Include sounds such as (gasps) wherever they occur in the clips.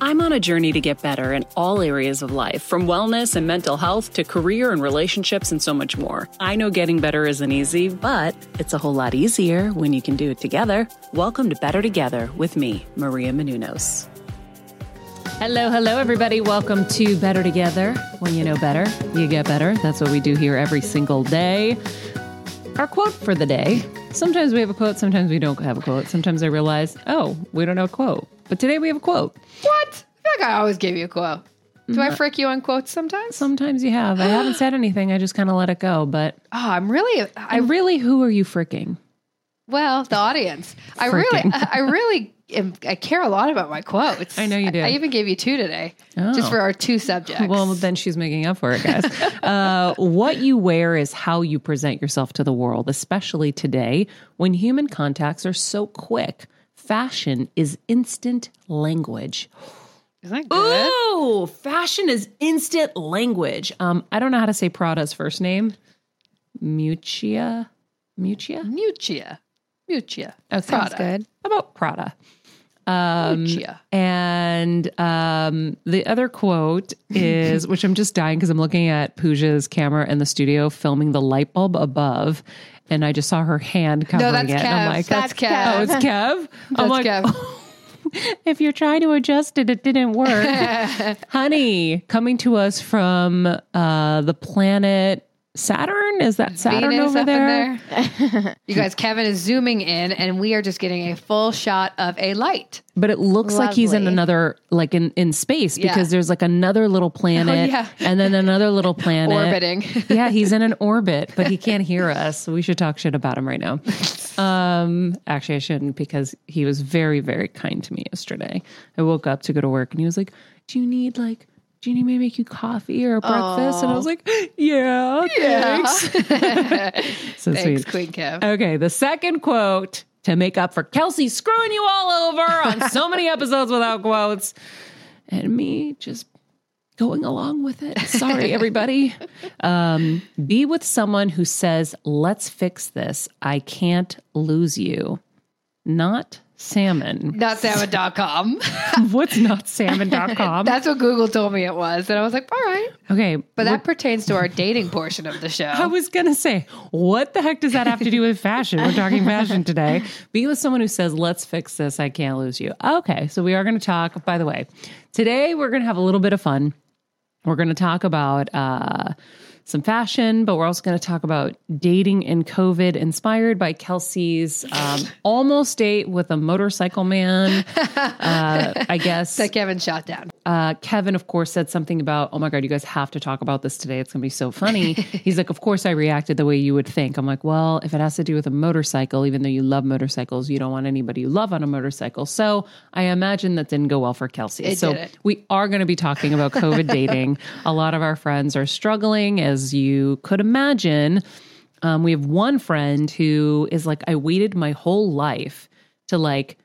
I'm on a journey to get better in all areas of life, from wellness and mental health to career and relationships and so much more. I know getting better isn't easy, but it's a whole lot easier when you can do it together. Welcome to Better Together with me, Maria Menounos. Hello, hello, everybody. Welcome to Better Together. When you know better, you get better. That's what we do here every single day. Our quote for the day. Sometimes we have a quote, sometimes we don't have a quote. Sometimes I realize, oh, we don't have a quote. But today we have a quote. What? I feel like I always give you a quote. Do I frick you on quotes sometimes? Sometimes you have. I haven't (gasps) said anything. I just kind of let it go. But Oh, I'm really. I really, who are you fricking? well, the audience. I really. (laughs) I, really, am, I care a lot about my quotes. I know you do. I, even gave you two today, Oh. just for our two subjects. Well, then she's making up for it, guys. (laughs) uh, what you wear is how you present yourself to the world, especially today when human contacts are so quick. Fashion is instant language. Isn't that good? Ooh, fashion is instant language. Um, I don't know how to say Prada's first name. Mucia? Mucia? Mucia, Mucia. Okay. Prada. good. How about Prada? Um, and um, the other quote is, (laughs) which I'm just dying because I'm looking at Pooja's camera in the studio filming the light bulb above, and I just saw her hand covering that's it. And I'm like, That's oh, Kev. it's Kev. (laughs) I'm like, Kev. (laughs) if you're trying to adjust it, it didn't work. Honey, coming to us from uh, the planet Saturn. Is that Saturn Venus over up there? in there. (laughs) you guys, Kevin is zooming in, and we are just getting a full shot of a light. But it looks like he's in another, like in, in space, Yeah. because there's like another little (laughs) planet yeah. and then another little planet. Orbiting. (laughs) yeah, he's in an orbit, but he can't hear us. So we should talk shit about him right now. Um, actually, I shouldn't because he was very, very kind to me yesterday. I woke up to go to work and he was like, Do you need like, do you need me to make you coffee or breakfast? And I was like, (gasps) Yeah, thanks. so (laughs) (laughs) Thanks, sweet. Queen Kev. Okay, the second quote to make up for Kelsey screwing you all over on so (laughs) many episodes without quotes, and me just going along with it. Sorry, everybody. Um, be with someone who says, Let's fix this. I can't lose you. Not salmon. Not salmon.com. (laughs) What's not salmon.com? That's what Google told me it was. And I was like, all right. okay, But that pertains to our dating portion of the show. (laughs) I was going to say, what the heck does that have to do with fashion? We're talking fashion today. Be with someone who says, let's fix this. I can't lose you. Okay. So we are going to talk, by the way, today we're going to have a little bit of fun. We're going to talk about uh, some fashion, but we're also going to talk about dating in COVID, inspired by Kelsey's um, almost date with a motorcycle man. (laughs) Uh, I guess that Kevin shot down. uh, Kevin, of course, said something about, oh my God, you guys have to talk about this today. It's going to be so funny. (laughs) He's like, of course, I reacted the way you would think. I'm like, well, if it has to do with a motorcycle, even though you love motorcycles, you don't want anybody you love on a motorcycle. So I imagine that didn't go well for Kelsey. It so we are going to be talking about COVID (laughs) dating. A lot of our friends are struggling, as you could imagine. Um, we have one friend who is like, I waited my whole life to like,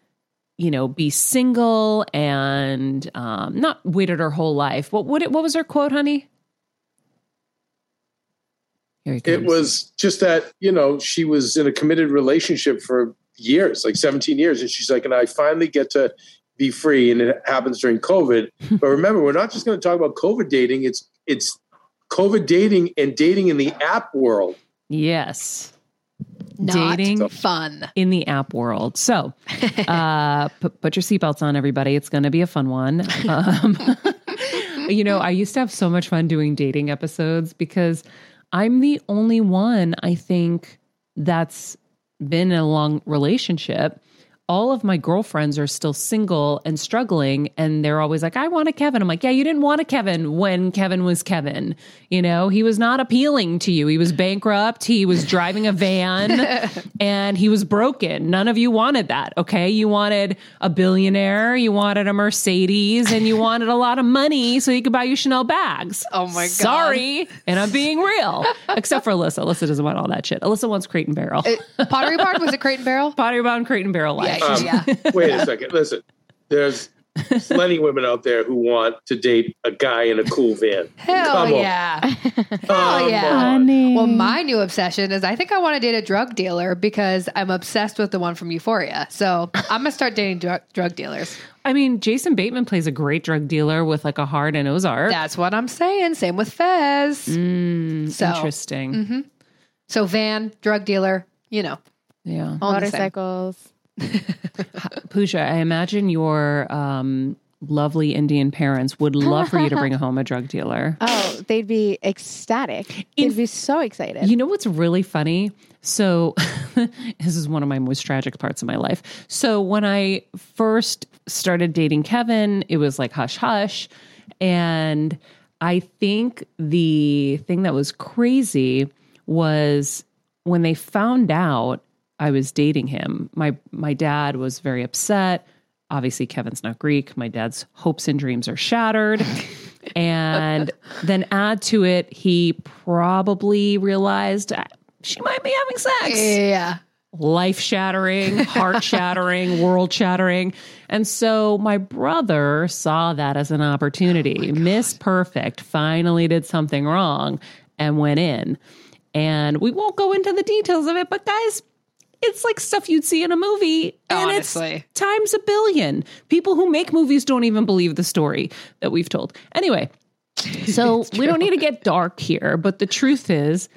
you know, be single and um, not waited her whole life. What what what was her quote, honey? It was just that, you know, she was in a committed relationship for years, like 17 years. And she's like, and I finally get to be free, and it happens during COVID. (laughs) but remember, we're not just going to talk about COVID dating. It's it's COVID dating and dating in the app world. Yes. Not Dating. fun. in the app world. So, (laughs) uh, put, put your seatbelts on, everybody. It's going to be a fun one. Um, (laughs) you know, I used to have so much fun doing dating episodes because I'm the only one I think that's been in a long relationship. All of my girlfriends are still single and struggling, and they're always like, I want a Kevin. I'm like, yeah, you didn't want a Kevin when Kevin was Kevin. You know, he was not appealing to you. He was bankrupt, he was driving a van, (laughs) and he was broken. None of you wanted that. Okay. You wanted a billionaire, you wanted a Mercedes, and you wanted a lot of money so you could buy you Chanel bags. Oh my God. Sorry. And I'm being real, except for Alyssa. Alyssa doesn't want all that shit. Alyssa wants Crate and Barrel. Pottery Barn was it Crate and Barrel? Pottery Bound Crate and Barrel life. Yeah, Um, yeah. (laughs) Wait a second. Listen, there's plenty of women out there who want to date a guy in a cool van. Hell Come on. yeah. Come Hell yeah. on. Well, my new obsession is I think I want to date a drug dealer because I'm obsessed with the one from Euphoria. So I'm gonna start dating drug drug dealers. I mean, Jason Bateman plays a great drug dealer with like a heart and Ozark. That's what I'm saying. Same with Fez. so Interesting. so van drug dealer. You know, Yeah. all the same. Motorcycles. (laughs) Pooja, I imagine your um, lovely Indian parents would love for you to bring (laughs) home a drug dealer. Oh, they'd be ecstatic. They'd be so excited. You know what's really funny? So, (laughs) this is one of my most tragic parts of my life. So, when I first started dating Kevin, it was like hush hush. And I think the thing that was crazy was when they found out I was dating him, my my dad was very upset. Obviously, Kevin's not Greek. My dad's hopes and dreams are shattered. (laughs) and then add to it, he probably realized she might be having sex Yeah. life shattering, (laughs) heart shattering, world shattering. And so my brother saw that as an opportunity. Oh Miss Perfect finally did something wrong and went in. And we won't go into the details of it, but guys, it's like stuff you'd see in a movie. And Honestly. it's times a billion. People who make movies don't even believe the story that we've told. Anyway, (laughs) so we don't need to get dark here, but the truth is,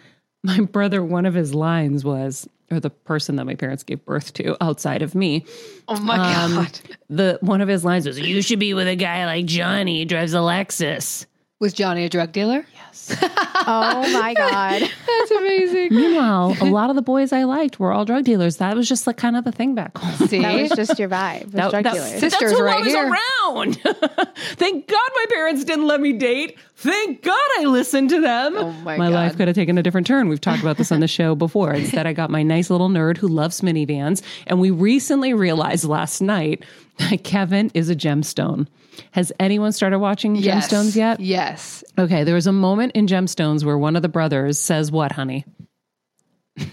my brother, one of his lines was, or the person that my parents gave birth to outside of me, Oh my um, god. the one of his lines was, "You should be with a guy like Johnny, drives a Lexus." Was Johnny a drug dealer? Yes. oh my (laughs) God. That's amazing. Meanwhile, a lot of the boys I liked were all drug dealers. That was just like kind of the thing back home. See? That was just your vibe. Was That- drug that- dealers. Sisters that's who right I was here. around. (laughs) Thank God my parents didn't let me date. Thank God I listened to them. Oh my my God. life could have taken a different turn. We've talked about this on the (laughs) show before. Instead, I got my nice little nerd who loves minivans. And we recently realized last night that Kevin is a gemstone. Has anyone started watching Yes. Gemstones yet? Yes. Okay, there was a moment in Gemstones where one of the brothers says, What, honey? (laughs)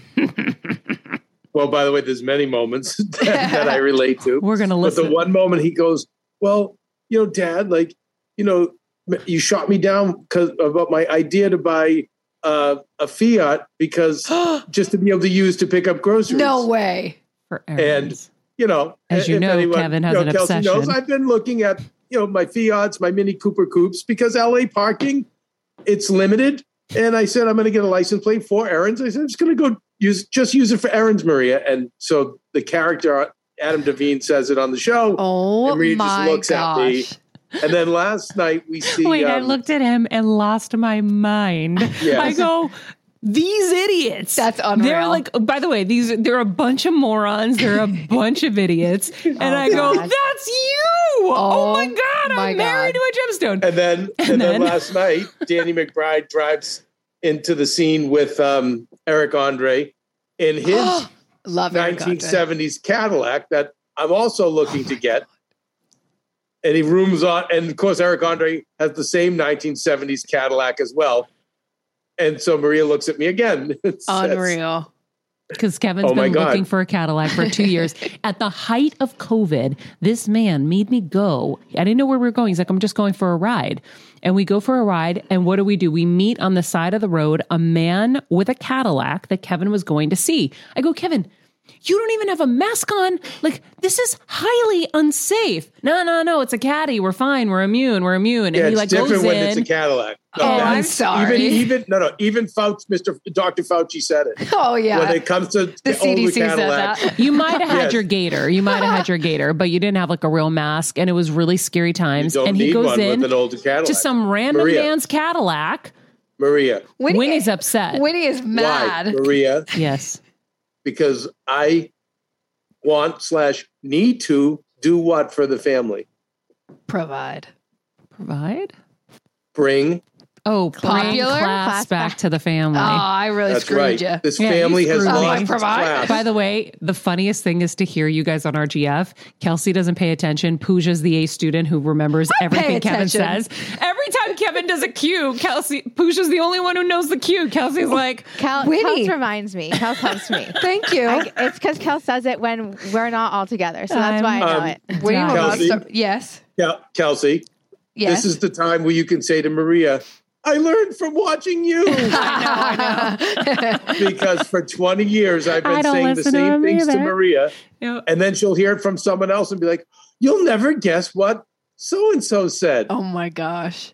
Well, by the way, there's many moments that, (laughs) that I relate to. We're going to listen. But the one moment he goes, "Well, you know, Dad, like, you know, m- you shot me down because about my idea to buy uh, a Fiat because (gasps) just to be able to use to pick up groceries." No way. for. And you know, As you if know, Kevin has an Kelsey knows, obsession. I've been looking at you know my Fiats, my Mini Cooper coupes because LA parking it's limited, and I said I'm going to get a license plate for errands. I said I'm just going to go use just use it for errands, Maria. And so the character Adam Devine says it on the show, Oh And Maria just my looks at me. Gosh. and then last night we see. Wait, I um, looked at him and lost my mind. Yes. I go, these idiots. That's unreal. They're like, by the way, these they're a bunch of morons. They're a (laughs) bunch of idiots. And I go, God. that's you. Oh, Oh, my God. my I'm married to a gemstone. And then, and, And then, then- last night, Danny McBride drives into the scene with um, Eric Andre in his (gasps) Love 1970s Cadillac that I'm also looking to get. And he rooms on, and of course, Eric Andre has the same 1970s Cadillac as well. And so Maria looks at me again. (laughs) Unreal. Because Kevin's Oh been God. looking for a Cadillac for two years. (laughs) At the height of COVID, this man made me go. I didn't know where we were going. He's like, I'm just going for a ride. And we go for a ride. And what do we do? We meet on the side of the road a man with a Cadillac that Kevin was going to see. I go, Kevin, You don't even have a mask on. Like, this is highly unsafe. No, no, no. It's a caddy. We're fine. We're immune. We're immune. And Yeah, he it's like different goes when in. it's a Cadillac. No, Oh, I'm sorry. Even, even no, no. Even Fauci, Mr. Dr. Fauci said it. (laughs) Oh yeah. When it comes to the the older CDC said Cadillac, that. you might have had Yes. your gator. You might have had your gator, but you didn't have like a real mask, and it was really scary you times. don't and he goes one in with an older Cadillac. to some random Maria. man's Cadillac. Maria. Winnie, Winnie's upset. Winnie is mad. Why, Maria? Yes. Because I want slash need to do what for the family? Provide. Provide. Bring. Oh, bring Popular? class Class back back. to the family. Oh, I really That's screwed right. you. This Yeah, you family has screwed me. lost its Provide. class. By the way, the funniest thing is to hear you guys on RGF. Kelsey doesn't pay attention. Pooja's the A student who remembers everything Kevin says. Every time Kevin does a cue, Kelsey Pooja's the only one who knows the cue. Kelsey's like, Cal, Winnie. Kels reminds me. Kels helps me. (laughs) Thank you. I, it's because Kel says it when we're not all together, so that's why I know Um, it. Winnie will not Kelsey? stop- Yes. Kel- Kelsey, Yes. this is the time where you can say to Maria, I learned from watching you. (laughs) (laughs) because for 20 years I've been saying the listen to same him things to. Maria. Yeah. And then she'll hear it from someone else and be like, You'll never guess what so and so said. oh my gosh.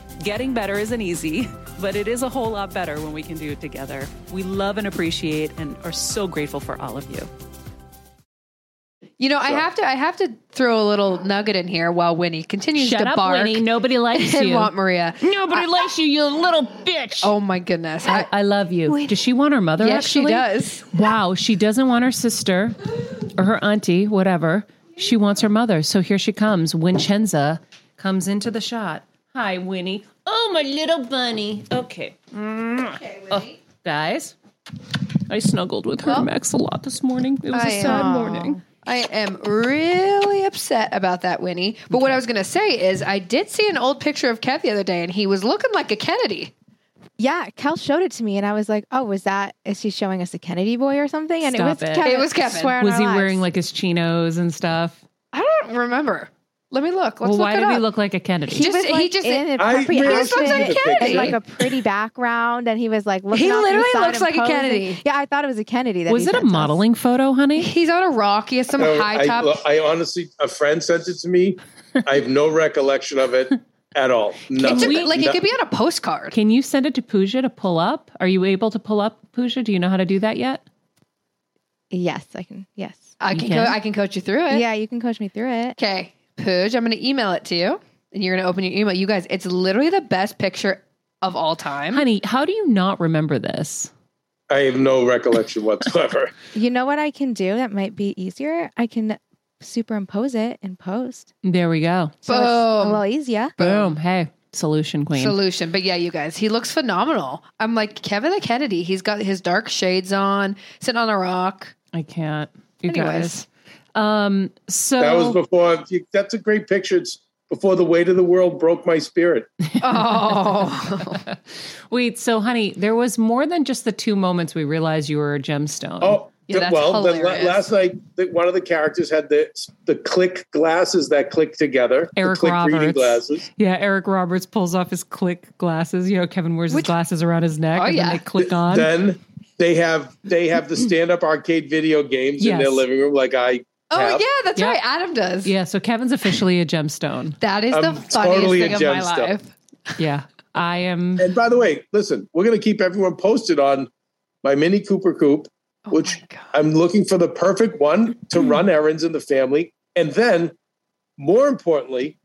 Getting better isn't easy, but it is a whole lot better when we can do it together. We love and appreciate and are so grateful for all of you. You know, I have to I have to throw a little nugget in here while Winnie continues Shut to up, bark Winnie. Nobody (laughs) likes and you. want Maria. Nobody (laughs) likes you, you little bitch. Oh my goodness. I, I love you. Does she want her mother? yes, she actually? does. Wow, she doesn't want her sister or her auntie, whatever. She wants her mother. So here she comes. Wincenza comes into the shot. Hi, Winnie. Oh, my little bunny. Okay. Okay, Winnie. Oh, guys, I snuggled with her Well, Max a lot this morning. It was I, a sad uh, morning. I am really upset about that, Winnie. But what I was going to say is, I did see an old picture of Kev the other day, and he was looking like a Kennedy. Yeah, Kel showed it to me, and I was like, "Oh, was that? Is he showing us a Kennedy boy or something?" And Stop it was it. Kevin. It was Kevin. Swear on Was our he lives. wearing like his chinos and stuff? I don't remember. Let me look. Let's well, look why it did he look like a Kennedy? He Just- was he like just- in a I preppy really outfit looks like a Kennedy. and picture. like a pretty background, and he was like looking. He off to the literally looks and like a. Kennedy. Yeah, I thought it was a Kennedy. That Was it a sent us. modeling photo, honey? He's on a rock. He has some No, high I, top. I honestly, a friend sent it to me. I have no recollection of it at all. (laughs) It's a- like No- it could be on a postcard. Can you send it to Pooja to pull up? Are you able to pull up Pooja? Do you know how to do that yet? Yes, I can. Yes. I can, can? Co- I can coach you through it. Yeah, you can coach me through it. Okay, Pooge, I'm going to email it to you, and you're going to open your email. You guys, it's literally the best picture of all time. Honey, how do you not remember this? I have no recollection whatsoever. (laughs) You know what I can do that might be easier? I can superimpose it and post. There we go. So it's a Boom. little easier. Boom. Hey, solution queen. Solution. But yeah, you guys, he looks phenomenal. I'm like Kevin the Kennedy. He's got his dark shades on, sitting on a rock. I can't. You Anyways. guys. Um, so That was before. That's a great picture. It's before the weight of the world broke my spirit. (laughs) Oh, (laughs) wait, so honey, there was more than just the two moments we realized you were a gemstone. Oh, Yeah, the- that's well, the, last night the, one of the characters had the the click glasses that click together. Eric the click reading Roberts. glasses. Yeah, Eric Roberts pulls off his click glasses. You know, Kevin wears Which- his glasses around his neck Oh, and yeah. then they click on. Then they have they have the stand up arcade video games in their living room, like I. oh have. yeah, that's Yeah. right. Adam does. yeah, so Kevin's officially a gemstone. That is the I'm funniest totally thing of my gemstone. life. Yeah. I am And by the way, listen, we're going to keep everyone posted on my Mini Cooper Coupe, Oh which. I'm looking for the perfect one to hmm. run errands in the family. And then, more importantly,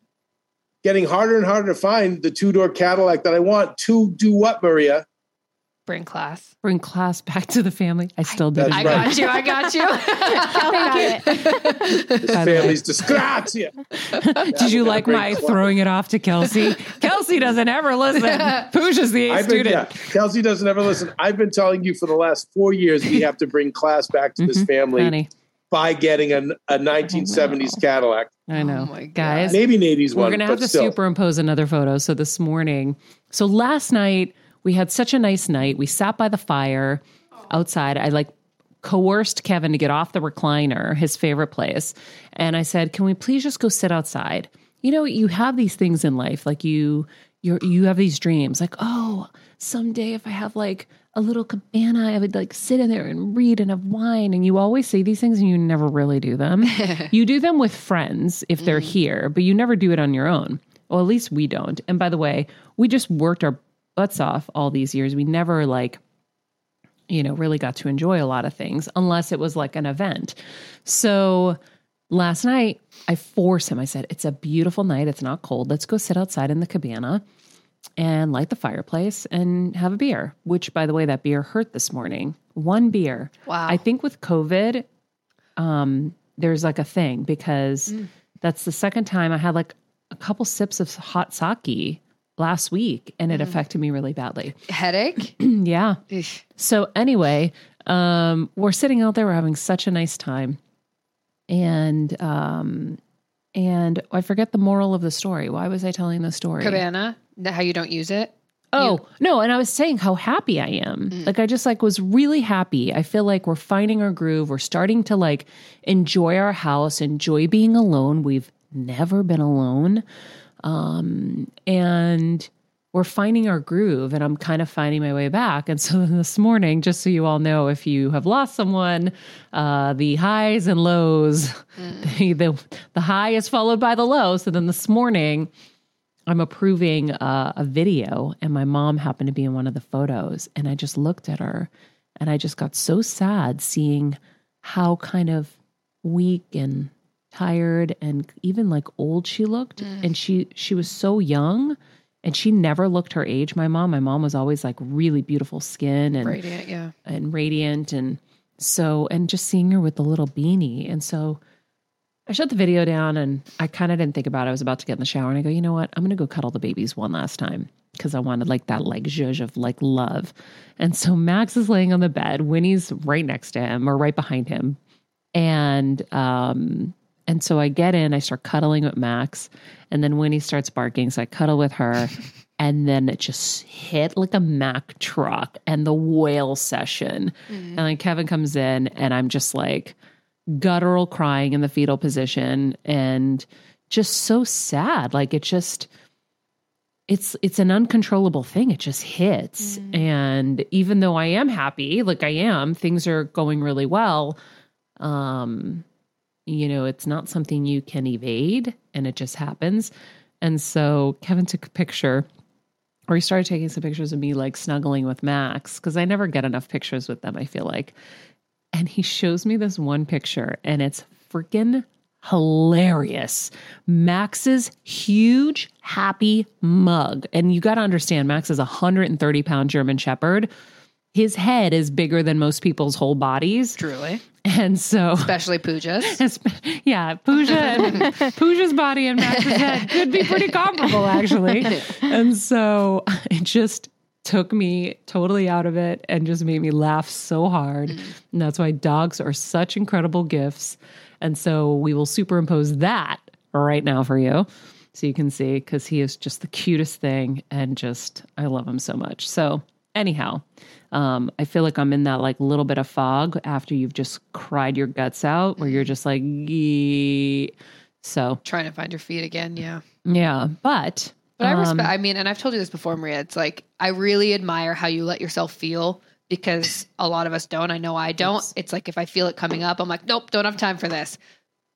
getting harder and harder to find the two door Cadillac that I want to do what, Maria? Bring class. Bring class back to the family. I still did. That's I right. got you. I got you. (laughs) Got it. This By the family's disgrazia. (laughs) Did you like my class. throwing it off to Kelsey? (laughs) Kelsey doesn't ever listen. Pooja's the A I've been, student. yeah, Kelsey doesn't ever listen. I've been telling you for the last four years we have to bring class back to this Mhm, family Honey, by getting a, a 1970s Cadillac. I know. Oh my Guys, Maybe an 80s we're one, going to have to still. superimpose another photo. So this morning, so last night, we had such a nice night. We sat by the fire outside. I like coerced Kevin to get off the recliner, his favorite place. And I said, "Can we please just go sit outside?" You know, you have these things in life like you you you have these dreams like, "Oh, someday if I have like a little cabana, I would like sit in there and read and have wine." And you always say these things and you never really do them. (laughs) you do them with friends if they're mm. here, but you never do it on your own. Well, at least we don't. And by the way, we just worked our butts off all these years. We never like you know, really got to enjoy a lot of things unless it was like an event. So last night I forced him. I said, It's a beautiful night. It's not cold. Let's go sit outside in the cabana and light the fireplace and have a beer, which, by the way, that beer hurt this morning. One beer. Wow. I think with COVID, um, there's like a thing because that's the second time I had like a couple sips of hot sake last week and it affected me really badly. Headache. (clears throat) yeah. Eesh. So anyway, um, we're sitting out there, we're having such a nice time. And um and I forget the moral of the story. Why was I telling the story? Cabana. How you don't use it. Oh, no, and I was saying how happy I am. Like I just like was really happy. I feel like we're finding our groove. We're starting to like enjoy our house, enjoy being alone. We've never been alone. Um and we're finding our groove and I'm kind of finding my way back. And so (laughs) this morning, just so you all know, if you have lost someone, uh, the highs and lows, (laughs) the, the, the high is followed by the low. So then this morning, I'm approving uh, a video, and my mom happened to be in one of the photos. And I just looked at her and I just got so sad seeing how kind of weak and tired and even like old she looked. And she she was so young and she never looked her age. My mom, my mom was always like really beautiful skin and Radiant. Yeah. and radiant and so and just seeing her with the little beanie and so i shut the video down and i kind of didn't think about it i was about to get in the shower and i go you know what i'm gonna go cuddle the babies one last time because i wanted like that like zhuzh of like love and so max is laying on the bed winnie's right next to him or right behind him and um and so i get in i start cuddling with max and then winnie starts barking so i cuddle with her (laughs) and then it just hit like a Mack truck and the whale session. And then Kevin comes in and I'm just like guttural crying in the fetal position and just so sad. Like it just it's it's an uncontrollable thing. It just hits. And even though I am happy, like I am, things are going really well. Um you know, it's not something you can evade and it just happens. And so Kevin took a picture or he started taking some pictures of me like snuggling with Max because I never get enough pictures with them, I feel like. And he shows me this one picture and it's freaking hilarious. Max's huge, happy mug. And you got to understand, Max is a 130 pound German Shepherd. His head is bigger than most people's whole bodies. Truly. And so Especially Pooja's. (laughs) Yeah, Pooja and (laughs) Pooja's body and Max's head could be pretty comparable, actually. (laughs) And so it just took me totally out of it and just made me laugh so hard. Mm. And that's why dogs are such incredible gifts. And so we will superimpose that right now for you. So you can see, because he is just the cutest thing and just, I love him so much. So, anyhow, um, I feel like I'm in that like little bit of fog after you've just cried your guts out, where you're just like, Yee. so Trying to find your feet again. Yeah. yeah. But But I um, respect. I mean, and I've told you this before, Maria. It's like I really admire how you let yourself feel because a lot of us don't. I know I don't. It's like if I feel it coming up, I'm like, nope, don't have time for this.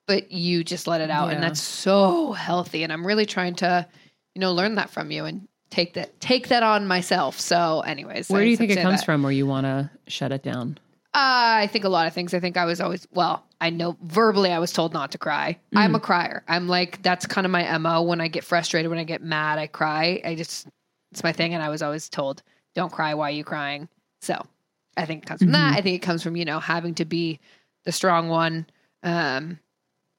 But you just let it out, and that's so healthy. And I'm really trying to, you know, learn that from you and take that take that on myself. So, anyways, where I do you think it comes that. from? Where you want to shut it down? Uh, I think a lot of things. I think I was always well. I know verbally I was told not to cry. I'm a crier. I'm like that's kind of my mo. When I get frustrated, when I get mad, I cry. I just it's my thing, and I was always told don't cry. Why are you crying? So I think it comes from that. I think it comes from you know having to be the strong one. Um,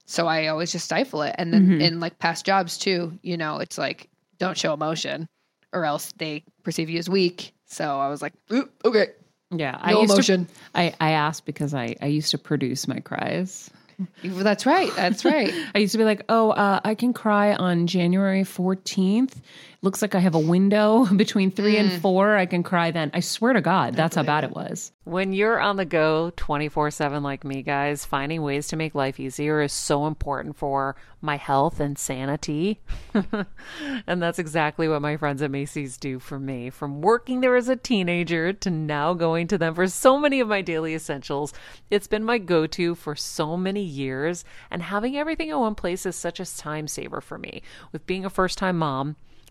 so I always just stifle it, and then in like past jobs too, you know, it's like don't show emotion, or else they perceive you as weak. So I was like, okay, Yeah, I no used emotion. To, I I asked because I I used to produce my cries. That's right. That's right. (laughs) I used to be like, oh, uh, I can cry on January 14th. Looks like I have a window (laughs) between three and hmm. four. I can cry then. I swear to God, that's how bad it was. When you're on the go 24 7 like me, guys, finding ways to make life easier is so important for my health and sanity. (laughs) and that's exactly what my friends at Macy's do for me. From working there as a teenager to now going to them for so many of my daily essentials, it's been my go to for so many years. And having everything in one place is such a time saver for me. With being a first time mom,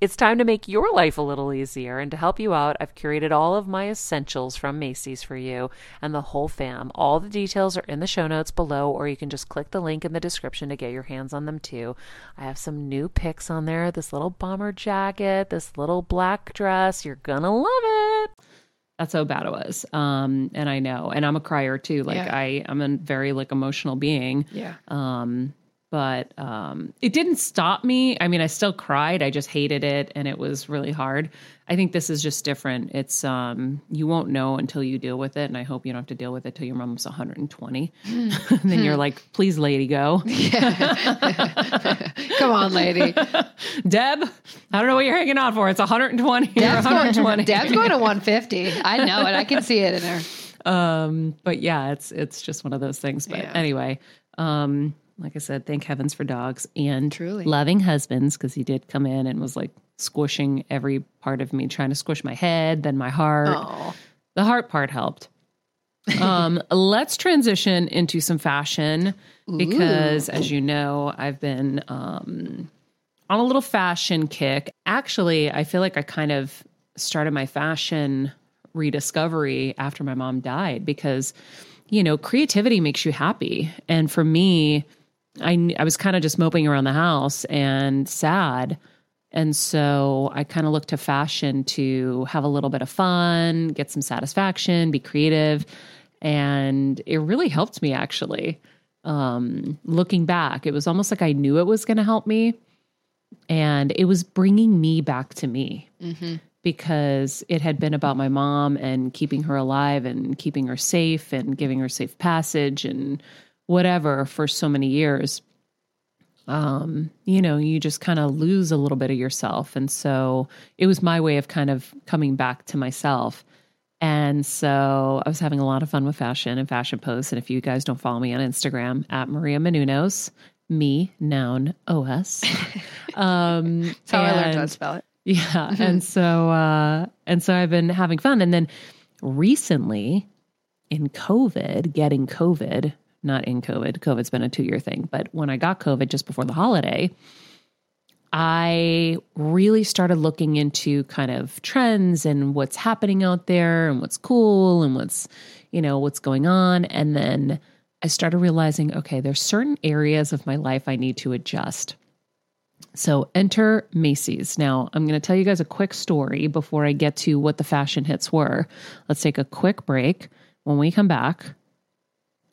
it's time to make your life a little easier. And to help you out, I've curated all of my essentials from Macy's for you and the whole fam. All the details are in the show notes below, or you can just click the link in the description to get your hands on them too. I have some new picks on there this little bomber jacket, this little black dress. You're gonna love it. That's how bad it was. Um, and I know, and I'm a crier too. Like Yeah. I, I'm a very like emotional being. Yeah. Um, but um, it didn't stop me. I mean, I still cried. I just hated it, and it was really hard. I think this is just different. It's um, you won't know until you deal with it, and I hope you don't have to deal with it till your mom's 120. (laughs) and then you're like, "Please, lady, go." (laughs) Come on, lady. Deb, I don't know what you're hanging on for. It's 120 or Deb's 120. going, Deb's going to 150. I know it. I can see it in her. (laughs) um but yeah it's it's just one of those things but Yeah. anyway um like i said thank heavens for dogs and Truly. loving husbands because he did come in and was like squishing every part of me trying to squish my head then my heart. Oh, the heart part helped. (laughs) Um let's transition into some fashion because as you know i've been um on a little fashion kick. Actually i feel like i kind of started my fashion rediscovery after my mom died because you know creativity makes you happy. And for me i i was kind of just moping around the house and sad and so I kind of looked to fashion to have a little bit of fun, get some satisfaction, be creative. And it really helped me actually. Um, looking back, it was almost like I knew it was going to help me. And it was bringing me back to me because it had been about my mom and keeping her alive and keeping her safe and giving her safe passage and whatever for so many years um, you know, you just kind of lose a little bit of yourself. And so it was my way of kind of coming back to myself. And so I was having a lot of fun with fashion and fashion posts. And if you guys don't follow me on Instagram at Maria Menounos, me, noun, OS. (laughs) um, that's how I learned how to spell it. (laughs) yeah. (laughs) and so uh and so I've been having fun. And then recently in COVID, getting COVID, not in COVID, COVID's been a two year thing, but when I got COVID just before the holiday, I really started looking into kind of trends and what's happening out there and what's cool and what's, you know, what's going on. And then I started realizing, okay, there's certain areas of my life I need to adjust. So enter Macy's. Now, I'm going to tell you guys a quick story before I get to what the fashion hits were. Let's take a quick break. When we come back,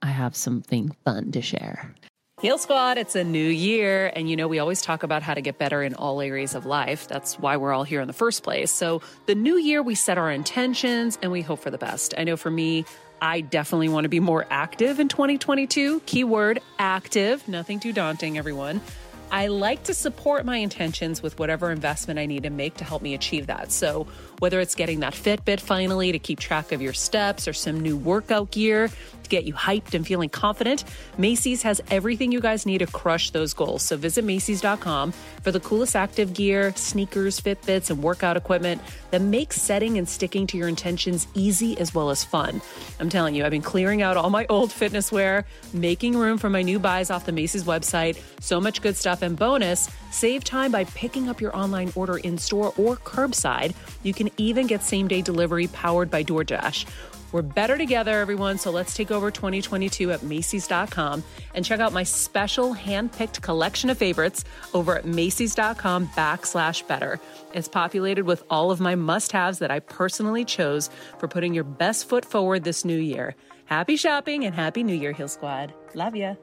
I have something fun to share. Heal Squad, it's a new year. And you know, we always talk about how to get better in all areas of life. That's why we're all here in the first place. So, the new year, we set our intentions and we hope for the best. I know for me, I definitely want to be more active in 2022. Keyword active, nothing too daunting, everyone. I like to support my intentions with whatever investment I need to make to help me achieve that. So, whether it's getting that Fitbit finally to keep track of your steps or some new workout gear get you hyped and feeling confident, Macy's has everything you guys need to crush those goals. So visit Macy's.com for the coolest active gear, sneakers, Fitbits, and workout equipment that makes setting and sticking to your intentions easy as well as fun. I'm telling you, I've been clearing out all my (laughs) old fitness wear, making room for my new buys off the Macy's website. So much good stuff. And bonus, save time by picking up your online order in store or curbside. You can even get same day delivery powered by DoorDash. We're better together, everyone. So let's take over 2022 at Macy's.com and check out my special hand-picked collection of favorites over at Macy's.com backslash better. It's populated with all of my must-haves that I personally chose for putting your best foot forward this new year. Happy shopping and happy New Year, Heal Squad. Love ya.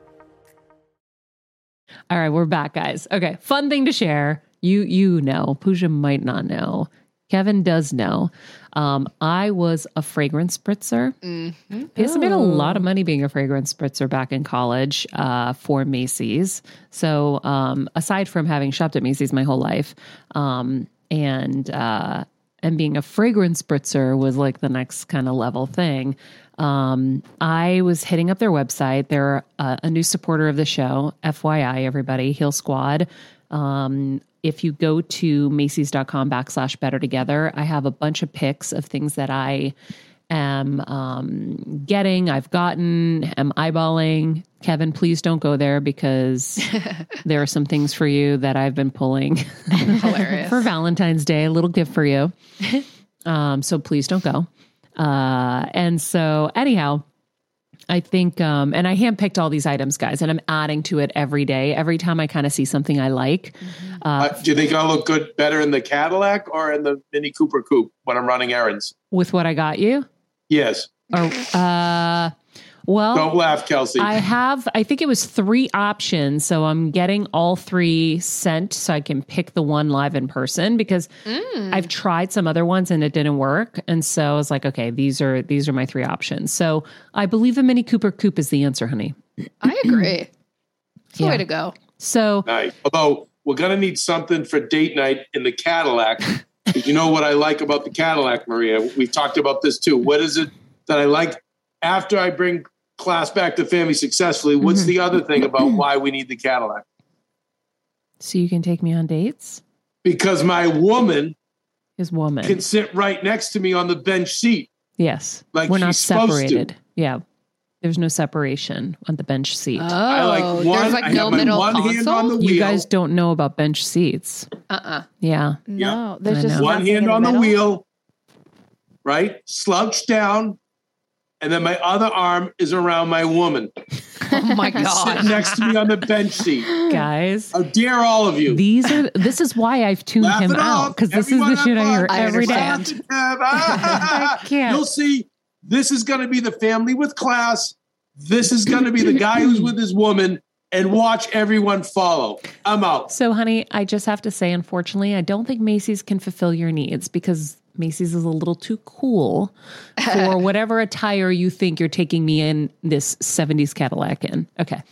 All right, we're back, guys. Okay, fun thing to share. You you know, Pooja might not know. Kevin does know. Um, I was a fragrance spritzer. Mm-hmm. I made a lot of money being a fragrance spritzer back in college uh, for Macy's. So um, aside from having shopped at Macy's my whole life, um, and uh, and being a fragrance spritzer was like the next kind of level thing. Um, I was hitting up their website. They're a, a, new supporter of the show. FYI, everybody, Heal Squad. Um, if you go to Macy's.com backslash better together, I have a bunch of pics of things that I am um, getting, I've gotten, am eyeballing. Kevin, please don't go there because (laughs) there are some things for you that I've been pulling (laughs) for Valentine's Day, a little gift for you. (laughs) Um, so please don't go. Uh, and so, anyhow, I think, um, and I handpicked all these items, guys, and I'm adding to it every day. Every time I kind of see something I like. Mm-hmm. Uh, uh, do you think I'll look good better in the Cadillac or in the Mini Cooper Coupe when I'm running errands? With what I got you? Yes. Or, uh, well, don't laugh, Kelsey. I have, I think it was three options. So I'm getting all three sent so I can pick the one live in person because mm. I've tried some other ones and it didn't work. And so I was like, okay, these are, these are my three options. So I believe the Mini Cooper Coupe is the answer, honey. I agree. (clears throat) It's yeah. the way to go. So, nice. although we're going to need something for date night in the Cadillac. (laughs) you know what I like about the Cadillac, Maria? We've talked about this too. What is it that I like after I bring class back to family successfully. What's mm-hmm. the other thing about why we need the Cadillac? So you can take me on dates? Because my woman is woman can sit right next to me on the bench seat. Yes. Like we're not separated. Yeah. There's no separation on the bench seat. Oh, I like one, there's like no middle one console? hand on the wheel. You guys don't know about bench seats. Uh-uh. Yeah. No, there's just one hand on the, the wheel, right? Slouched down, and then my other arm is around my woman. Oh my (laughs) god! Sitting next to me on the bench seat, guys. How dare all of you? These are. This is why I've tuned Laugh him out because this is the shit I hear every day. Ah, ah, ah, (laughs) I can't. You'll see. This is going to be the family with class. This is going to be the guy who's with his woman. And watch everyone follow. I'm out. So, honey, I just have to say, unfortunately, I don't think Macy's can fulfill your needs because Macy's is a little too cool for (laughs) whatever attire you think you're taking me in this 70s Cadillac in. Okay.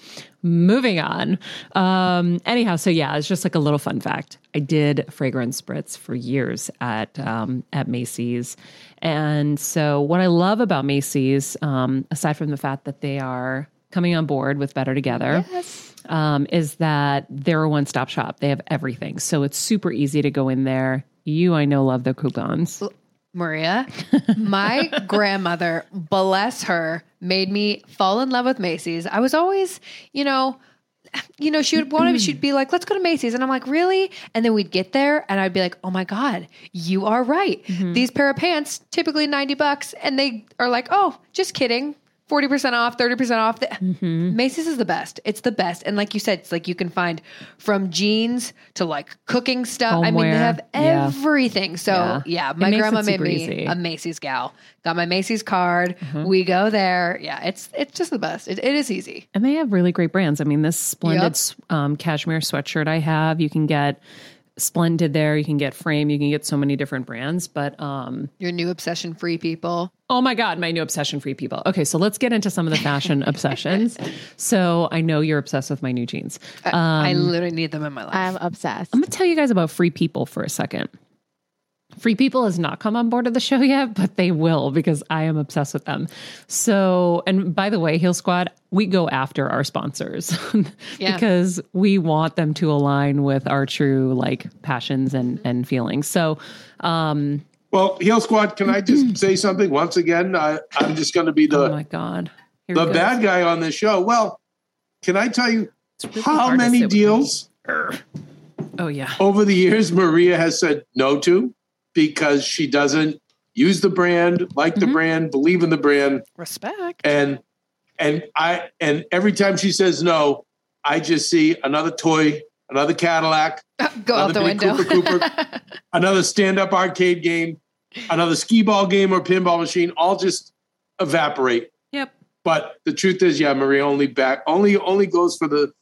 Moving on. Um, anyhow, so yeah, it's just like a little fun fact. I did fragrance spritz for years at um, at Macy's, and so what I love about Macy's, um, aside from the fact that they are coming on board with Better Together, yes. um, is that they're a one stop shop. They have everything, so it's super easy to go in there you, I know, love the coupons. Maria, my (laughs) grandmother, bless her, made me fall in love with Macy's. I was always, you know, you know, she would want to, she'd be like, let's go to Macy's. And I'm like, really? And then we'd get there and I'd be like, oh my God, you are right. Mm-hmm. These pair of pants, typically 90 bucks. And they are like, oh, just kidding. 40% off, 30% off. Mm-hmm. Macy's is the best. It's the best. And like you said, it's like you can find from jeans to like cooking stuff. Homeware. I mean, they have everything. Yeah. So yeah, yeah my grandma made me easy. a Macy's gal. Got my Macy's card. Mm-hmm. We go there. Yeah, it's it's just the best. It, it is easy. And they have really great brands. I mean, this splendid yep. um, cashmere sweatshirt I have, you can get Splendid there. You can get Frame. You can get so many different brands. But um, your new obsession free people. Oh my God, my new obsession free people. Okay, so let's get into some of the fashion (laughs) obsessions. So I know you're obsessed with my new jeans. Um, I, I um, literally need them in my life. I'm obsessed. I'm gonna tell you guys about free people for a second. Free People has not come on board of the show yet, but they will because I am obsessed with them. So, and by the way, Heal Squad, we go after our sponsors (laughs) Yeah. because we want them to align with our true like passions and and feelings. So, um, Well, Heal Squad, can I just (clears throat) say something once again? I, I'm just going to be the oh the my god, Here the bad guy on this show. Well, can I tell you really how many deals Oh yeah, over the years Maria has said no to because she doesn't use the brand, like the Mhm. brand, believe in the brand, Respect. and and I and every time she says no, I just see another toy, another Cadillac, (laughs) Go out Another the window. Cooper Cooper. (laughs) another stand-up arcade game, another skee ball game or pinball machine, all just evaporate. yep. But the truth is, yeah, Marie only back only only goes for the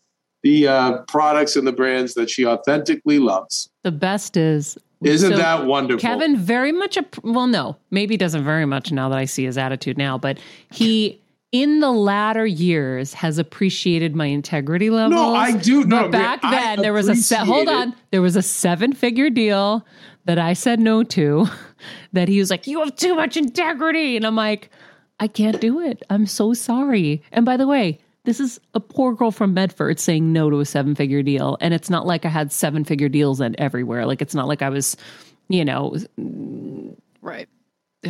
the uh, products and the brands that she authentically loves. The best is Isn't so that wonderful? Kevin very much a well, no, maybe doesn't very much now that I see his attitude now, but he in the latter years has appreciated my integrity level. No, I do. No, but back I then there was a set. Hold on, there was a seven figure deal that I said no to. (laughs) That he was like, "You have too much integrity," and I'm like, "I can't do it. I'm so sorry." And by the way. This is a poor girl from Bedford saying no to a seven figure deal. And it's not like I had seven figure deals and everywhere. Like, it's not like I was, you know, right.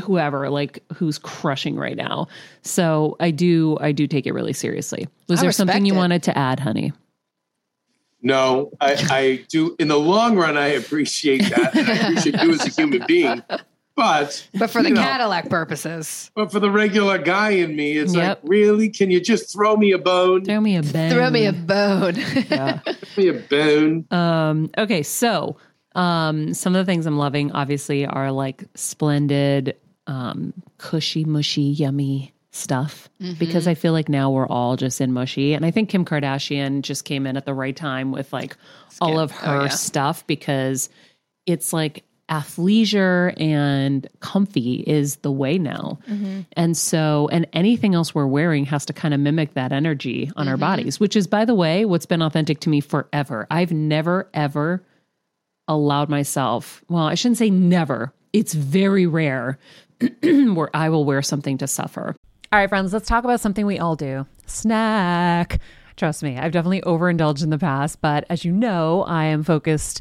whoever like who's crushing right now. So I do I do take it really seriously. Was I there something you it. wanted to add, honey? No, I, I do. In the long run, I appreciate that. I appreciate you as a human being. But But for the know, Cadillac purposes, but for the regular guy in me, it's Yep. like, really? Can you just throw me a bone? Throw me a bone. (laughs) throw me a bone. (laughs) Yeah. Throw me a bone. Um, okay, so um, some of the things I'm loving obviously are like splendid, um, cushy, mushy, yummy stuff because I feel like now we're all just in mushy. And I think Kim Kardashian just came in at the right time with like all of Oh, her yeah. stuff because it's like athleisure and comfy is the way now. And so, and anything else we're wearing has to kind of mimic that energy on our mm-hmm. bodies, which is, by the way, what's been authentic to me forever. I've never, ever allowed myself, well, I shouldn't say never, it's very rare (clears throat) where I will wear something to suffer. All right, friends, let's talk about something we all do snack. Trust me, I've definitely overindulged in the past, but as you know, I am focused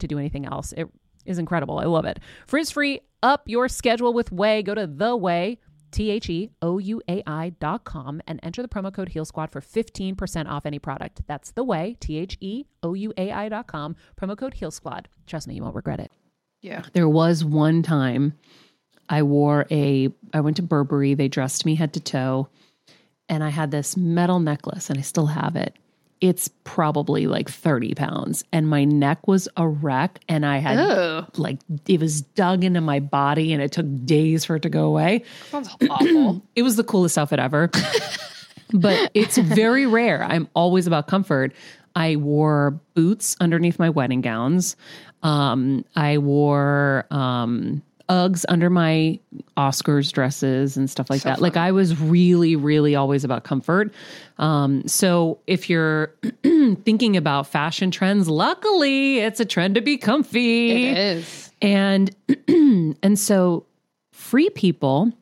to do anything else. It is incredible. I love it. Frizz free, up your schedule with OUAI. Go to the OUAI. T H E O U A I dot com and enter the promo code Heal Squad for 15% off any product. That's the way, T H E O U A I dot com, promo code Heal Squad. Trust me, you won't regret it. yeah. There was one time I wore a, I went to Burberry, they dressed me head to toe, and I had this metal necklace, and I still have it. It's probably like 30 pounds, and my neck was a wreck, and I had Oh, like, it was dug into my body, and it took days for it to go away. sounds awful. (clears throat) It was the coolest outfit ever. (laughs) but it's very rare. I'm always about comfort. I wore boots underneath my wedding gowns. Um, I wore um, Uggs under my Oscars dresses and stuff like that. Like I was really, really always about comfort. Um, so if you're (clears throat) thinking about fashion trends, luckily it's a trend to be comfy. It is. And (clears throat) and so free people,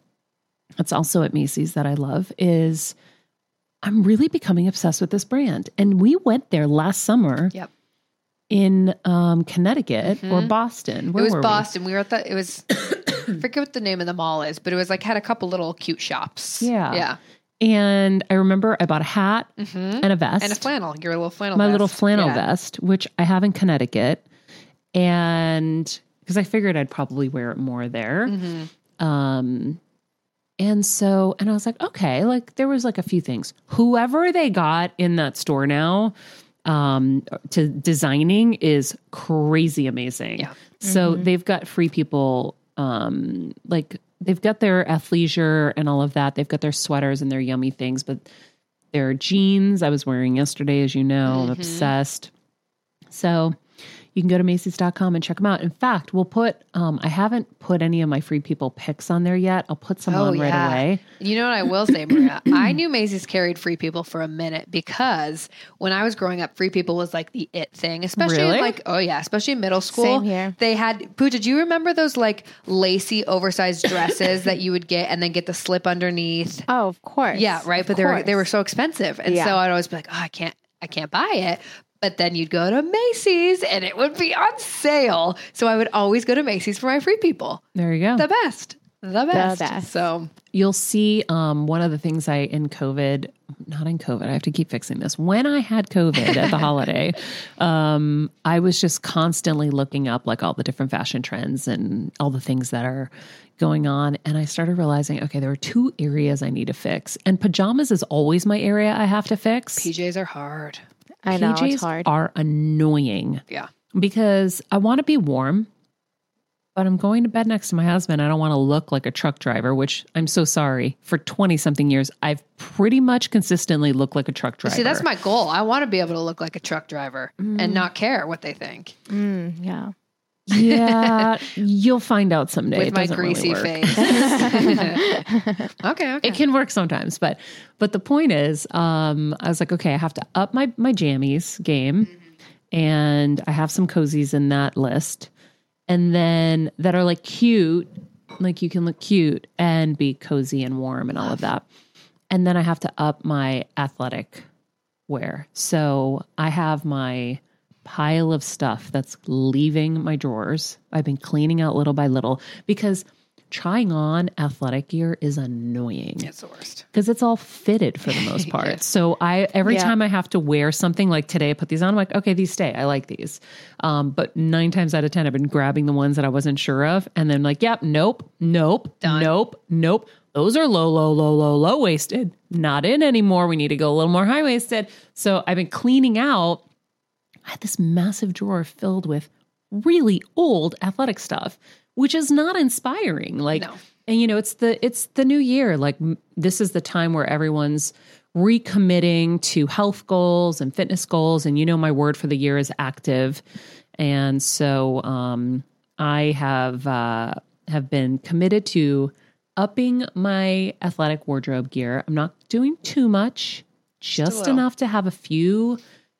that's also at Macy's that I love, is I'm really becoming obsessed with this brand. And we went there last summer Yep. In um, Connecticut or Boston. Where it was were we? Boston. We? were at the. It was. (coughs) I forget what the name of the mall is, but it was like had a couple little cute shops. Yeah. Yeah. And I remember I bought a hat and a vest. And a flannel. Your little flannel. my vest. little flannel Yeah. vest, which I have in Connecticut. And because I figured I'd probably wear it more there. Mm-hmm. Um, and so, and I was like, okay, like there was like a few things. Whoever they got in that store now um, to designing is crazy amazing. Yeah. So they've got free people, um, like they've got their athleisure and all of that. They've got their sweaters and their yummy things, but their jeans I was wearing yesterday, as you know, I'm obsessed. So you can go to Macy's.com and check them out. In fact, we'll put, um, I haven't put any of my free people picks on there yet. I'll put some on right away. You know what I will say, Maria? I knew Macy's carried Free People for a minute because when I was growing up, Free People was like the it thing, especially Really? like oh yeah, especially in middle school. Same here. They had Pooja. Do you remember those like lacy, oversized dresses that you would get and then get the slip underneath? Oh, of course. Yeah, right. Of But they were they were so expensive, and Yeah. so I'd always be like, oh, I can't, I can't buy it. But then you'd go to Macy's and it would be on sale. So I would always go to Macy's for my free people. There you go. The best. The best. best. So You'll see um, one of the things I in COVID, not in COVID, I have to keep fixing this. When I had COVID at the (laughs) holiday, um, I was just constantly looking up like all the different fashion trends and all the things that are going on. And I started realizing, okay, there are two areas I need to fix. And pajamas is always my area I have to fix. PJs are hard. I know PJs it's hard. are annoying Yeah. because I want to be warm, but I'm going to bed next to my husband. I don't want to look like a truck driver, which I'm so sorry. For 20 something years, I've pretty much consistently looked like a truck driver. See, that's my goal. I want to be able to look like a truck driver and not care what they think Mm, yeah. Yeah, you'll find out someday. with It my doesn't really greasy face. (laughs) okay. Okay. It can work sometimes, but but the point is, um, I was like, okay, I have to up my my jammies game, and I have some cozies in that list, and then that are like cute, like you can look cute and be cozy and warm and all of that, and then I have to up my athletic wear. So I have my pile of stuff that's leaving my drawers. I've been cleaning out little by little because trying on athletic gear is annoying it's the worst. because it's all fitted for the most (laughs) part. So I every Yeah. time I have to wear something like today, I put these on. I'm like, okay, these stay. I like these. Um, but nine times out of ten, I've been grabbing the ones that I wasn't sure of, and then like, yep, nope, nope, nope, nope. Those are low, low, low, low, low waisted. Not in anymore. We need to go a little more high waisted. So I've been cleaning out. I had this massive drawer filled with really old athletic stuff, which is not inspiring. Like, No. and you know, it's the it's the new year. Like m- this is the time where everyone's recommitting to health goals and fitness goals. And you know, my word for the year is active. And so um, I have uh, have been committed to upping my athletic wardrobe gear. I'm not doing too much, just enough to have a few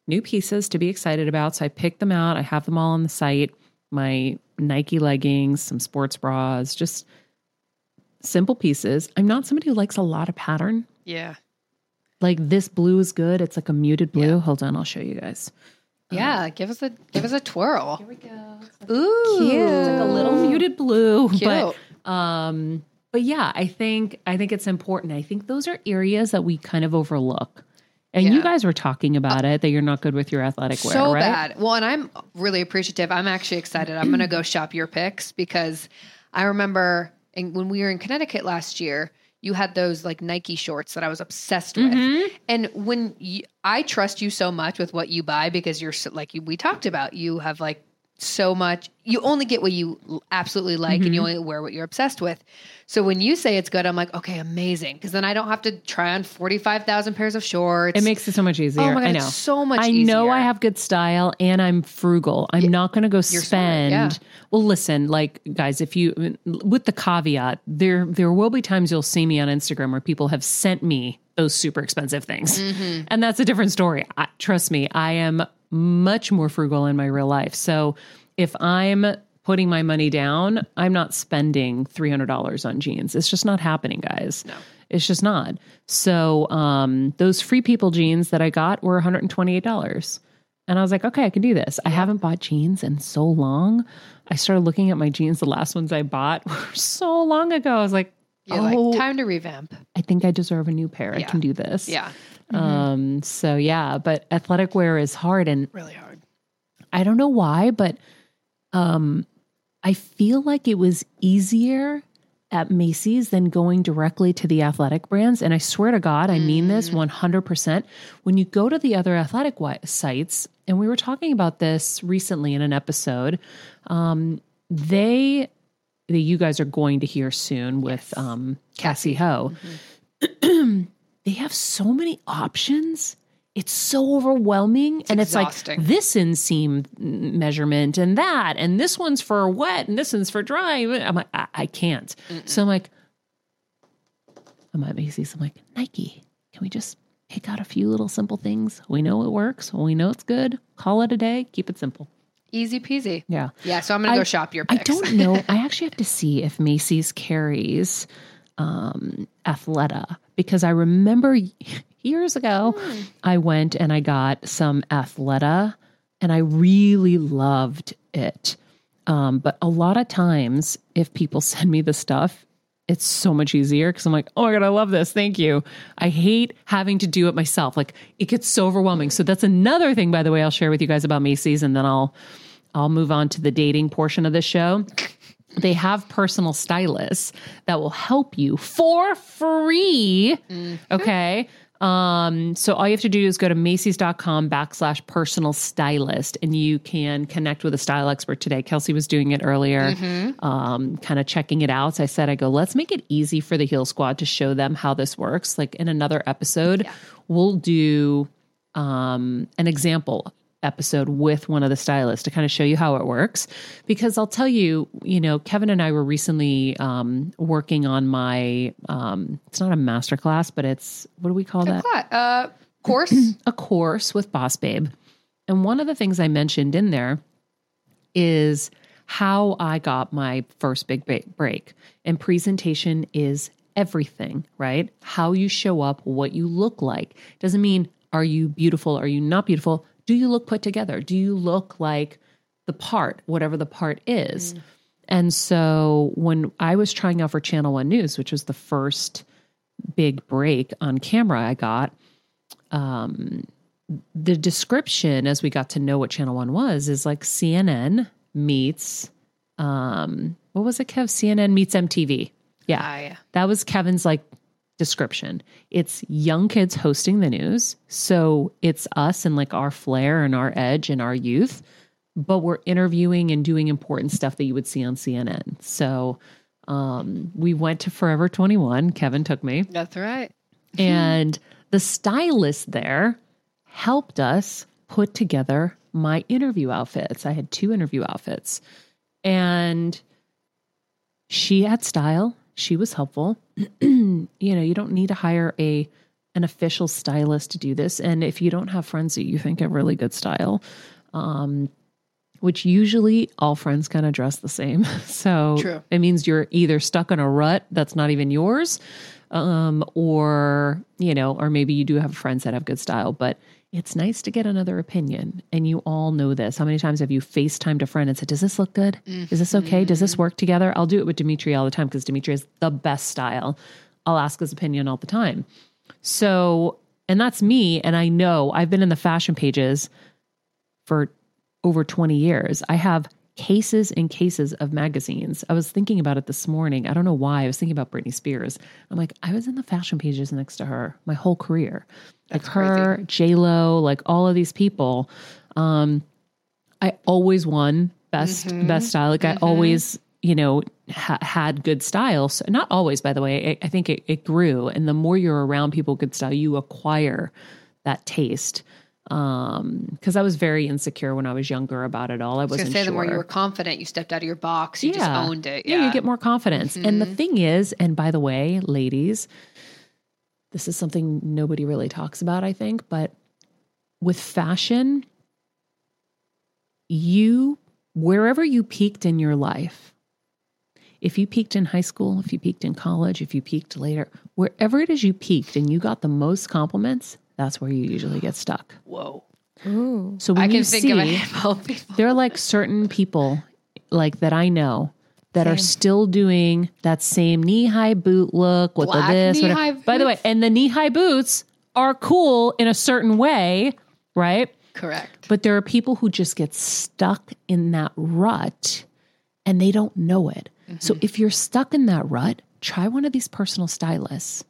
new pieces to be excited about. So I picked them out. I have them all on the site. My Nike leggings, some sports bras, just simple pieces. I'm not somebody who likes a lot of pattern. Yeah. Like this blue is good. It's like a muted blue. Hold on, I'll show you guys. Yeah. give us a give us a twirl. Here we go. Ooh. Cute. Like a little muted blue, (laughs) Cute. but um, but yeah, I think I think it's important. I think those are areas that we kind of overlook. And you guys were talking about it that you're not good with your athletic wear, so right? bad. Well, and I'm really appreciative. I'm actually excited. I'm going to go shop your picks because I remember in, when we were in Connecticut last year, you had those like Nike shorts that I was obsessed with. Mm-hmm. And when you, I trust you so much with what you buy because you're so, like you, we talked about, you have like so much. You only get what you absolutely like, and you Mm-hmm. only wear what you're obsessed with. So when you say it's good, I'm like, okay, amazing, because then I don't have to try on forty five thousand pairs of shorts. It makes it so much easier. oh my god, I know. so much. I know I have good style and I'm frugal. I'm not going to go smart, spend. yeah. Well, listen, like guys, if you with the caveat, there there will be times you'll see me on Instagram where people have sent me those super expensive things, Mm-hmm. and that's a different story. I, trust me, I am much more frugal in my real life. So if I'm putting my money down, I'm not spending three hundred dollars on jeans. It's just not happening, guys. No. It's just not. So um, those free people jeans that I got were $128. And I was like, okay, I can do this. I haven't bought jeans in so long. I started looking at my jeans. The last ones I bought (laughs) were so long ago. I was like, You're oh, like time to revamp. I think I deserve a new pair. I can do this. Yeah, Um, so yeah, but athletic wear is hard. And really hard. I don't know why, but um, I feel like it was easier at Macy's than going directly to the athletic brands. And I swear to God, I mean this 100%. When you go to the other athletic sites, and we were talking about this recently in an episode, um, they, that you guys are going to hear soon with um, Cassey Ho, (clears throat) they have so many options. It's so overwhelming. and exhausting. it's like this inseam measurement and that, and this one's for wet and this one's for dry. I'm like, I, I can't. So I'm like, I'm at Macy's. I'm like, Nike, can we just pick out a few little simple things? We know it works. We know it's good. Call it a day. Keep it simple. Easy peasy. Yeah. Yeah, so I'm gonna go shop your I don't know. I actually have to see if Macy's carries um, Athleta because I remember years ago I went and I got some Athleta and I really loved it. Um, but a lot of times, if people (laughs) send me the stuff, it's so much easier because I'm like, oh my God, I love this. Thank you. I hate having to do it myself. Like it gets so overwhelming. So that's another thing, by the way, I'll share with you guys about Macy's and then I'll I'll move on to the dating portion of the show. They have personal stylists that will help you for free. Okay. Um, so all you have to do is go to Macy's.com backslash personal stylist and you can connect with a style expert today. Kelsey was doing it earlier, um, kind of checking it out. So I said, I go, let's make it easy for the Heal Squad to show them how this works. Like in another episode, we'll do um, an example episode with one of the stylists to kind of show you how it works. Because I'll tell you, you know, Kevin and I were recently um, working on my, um, it's not a master class, but it's, what do we call that? Cla- Uh, course. (clears throat) a course with Boss Babe. And one of the things I mentioned in there is how I got my first big break. And presentation is everything, right? How you show up, what you look like. Doesn't mean are you beautiful, are you not beautiful? Do you look put together? Do you look like the part, whatever the part is? And so when I was trying out for Channel One News, which was the first big break on camera I got, um, the description as we got to know what Channel One was is like CNN meets, um, what was it, Kev? CNN meets MTV. Yeah. I, That was Kevin's like description. It's young kids hosting the news. So it's us and like our flair and our edge and our youth, but we're interviewing and doing important stuff that you would see on CNN. So um, we went to Forever 21. Kevin took me that's right. (laughs) and the stylist there helped us put together my interview outfits. I had two interview outfits. And she had style. She was helpful. (clears throat) you know, you don't need to hire a an official stylist to do this. And if you don't have friends that you think have really good style, um, which usually all friends kind of dress the same. (laughs) So True. it means you're either stuck in a rut that's not even yours, um, or, you know, or maybe you do have friends that have good style, but it's nice to get another opinion. And you all know this. How many times have you FaceTimed a friend and said, Does this look good? Is this okay? Does this mm-hmm. work together? I'll do it with Dimitri all the time because Dimitri is the best style. I'll ask his opinion all the time. So, and that's me. And I know I've been in the fashion pages for over 20 years. I have cases and cases of magazines. I was thinking about it this morning. I don't know why. I was thinking about Britney Spears. I'm like, I was in the fashion pages next to her my whole career. Like her, J Lo, like all of these people. Um, I always won best Mhm. best style. Like I Mhm. always, you know, ha- had good style. So not always, by the way. I I think it, it grew, and the more you're around people good style, you acquire that taste. Um, because I was very insecure when I was younger about it all. I I was wasn't say sure. the more you were confident, you stepped out of your box, you just owned it. Yeah. Yeah, you get more confidence. And the Mhm. thing is, and by the way, ladies, this is something nobody really talks about, I think, but with fashion, you, wherever you peaked in your life, if you peaked in high school, if you peaked in college, if you peaked later, wherever it is you peaked and you got the most compliments, that's where you usually get stuck. Whoa. Ooh. So when I can you think see, of a handful of people. there are like certain people like that I know that are still doing that same knee high boot look with Black the this. whatever. By the way, and the knee high boots are cool in a certain way, right? Correct. But there are people who just get stuck in that rut and they don't know it. So Mm-hmm. if you're stuck in that rut, try one of these personal stylists.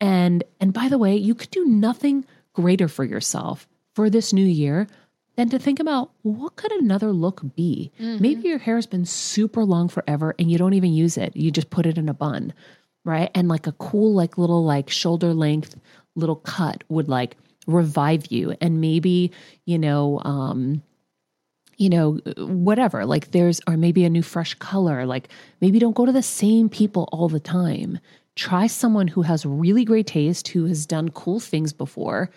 And and by the way, you could do nothing greater for yourself for this new year than to think about what could another look be? Mm-hmm. Maybe your hair has been super long forever and you don't even use it. You just put it in a bun, right? And like a cool like little like shoulder length little cut would like revive you and maybe, you know, um you know, whatever. Like there's, or maybe a new fresh color. Like maybe don't go to the same people all the time. Try someone who has really great taste, who has done cool things before,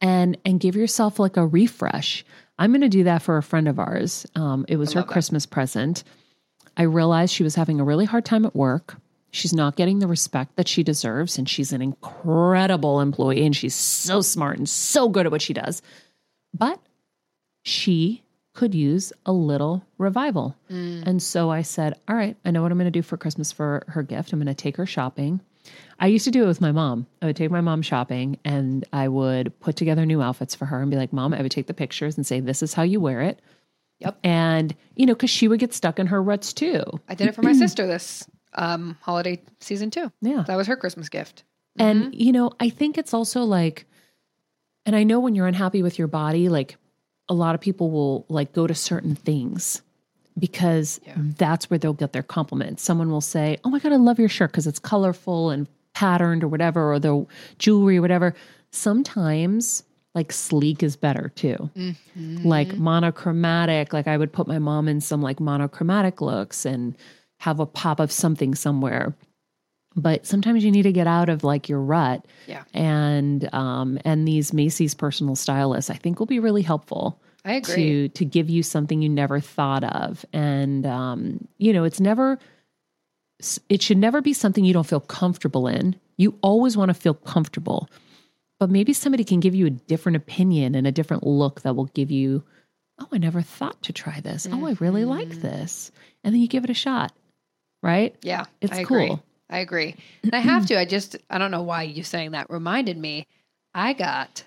and and give yourself like a refresh. I'm going to do that for a friend of ours. Um, it was her Christmas present. I realized she was having a really hard time at work. She's not getting the respect that she deserves, and she's an incredible employee, and she's so smart and so good at what she does. But she could use a little revival. And so I said, All right, I know what I'm going to do for Christmas for her gift. I'm going to take her shopping. I used to do it with my mom. I would take my mom shopping and I would put together new outfits for her and be like, Mom, I would take the pictures and say, This is how you wear it. Yep. And, you know, because she would get stuck in her ruts too. I did it for my (clears throat) sister this um, holiday season too. Yeah. That was her Christmas gift. And, you know, I think it's also like, and I know when you're unhappy with your body, like a lot of people will like go to certain things because Yeah. that's where they'll get their compliments. Someone will say, Oh my God, I love your shirt because it's colorful and patterned or whatever, or the jewelry or whatever. Sometimes like sleek is better too. Like monochromatic, like I would put my mom in some like monochromatic looks and have a pop of something somewhere but sometimes you need to get out of like your rut Yeah. and um and these macy's personal stylists i think will be really helpful I agree. to to give you something you never thought of and um you know it's never it should never be something you don't feel comfortable in you always want to feel comfortable but maybe somebody can give you a different opinion and a different look that will give you oh i never thought to try this oh i really like Mm-hmm. this and then you give it a shot right Yeah, It's I agree. cool. I agree. And I have to. I just I don't know why you saying that reminded me. I got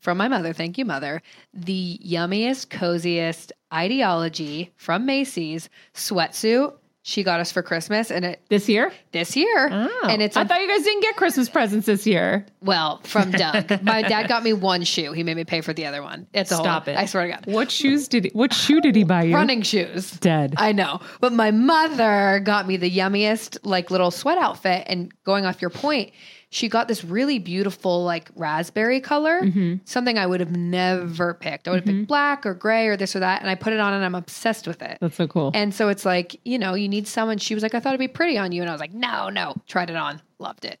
from my mother, thank you, mother, the yummiest, coziest ideology from Macy's sweatsuit. She got us for Christmas, and it this year this year, Oh, and it's I thought you guys didn't get Christmas presents this year. well from Doug. (laughs) my dad got me one shoe. He made me pay for the other one. It's a Stop whole, it! I swear to God, What shoes did he, what shoe did he buy you? running shoes. Dead. I know. But my mother got me the yummiest like little sweat outfit and going off your point, she got this really beautiful like raspberry color, Mm-hmm. something I would have never picked. I would have picked black or gray or this or that and I put it on and I'm obsessed with it. That's so cool. And so it's like, you know, you need someone. She was like, I thought it'd be pretty on you. And I was like, no, no. Tried it on. Loved it.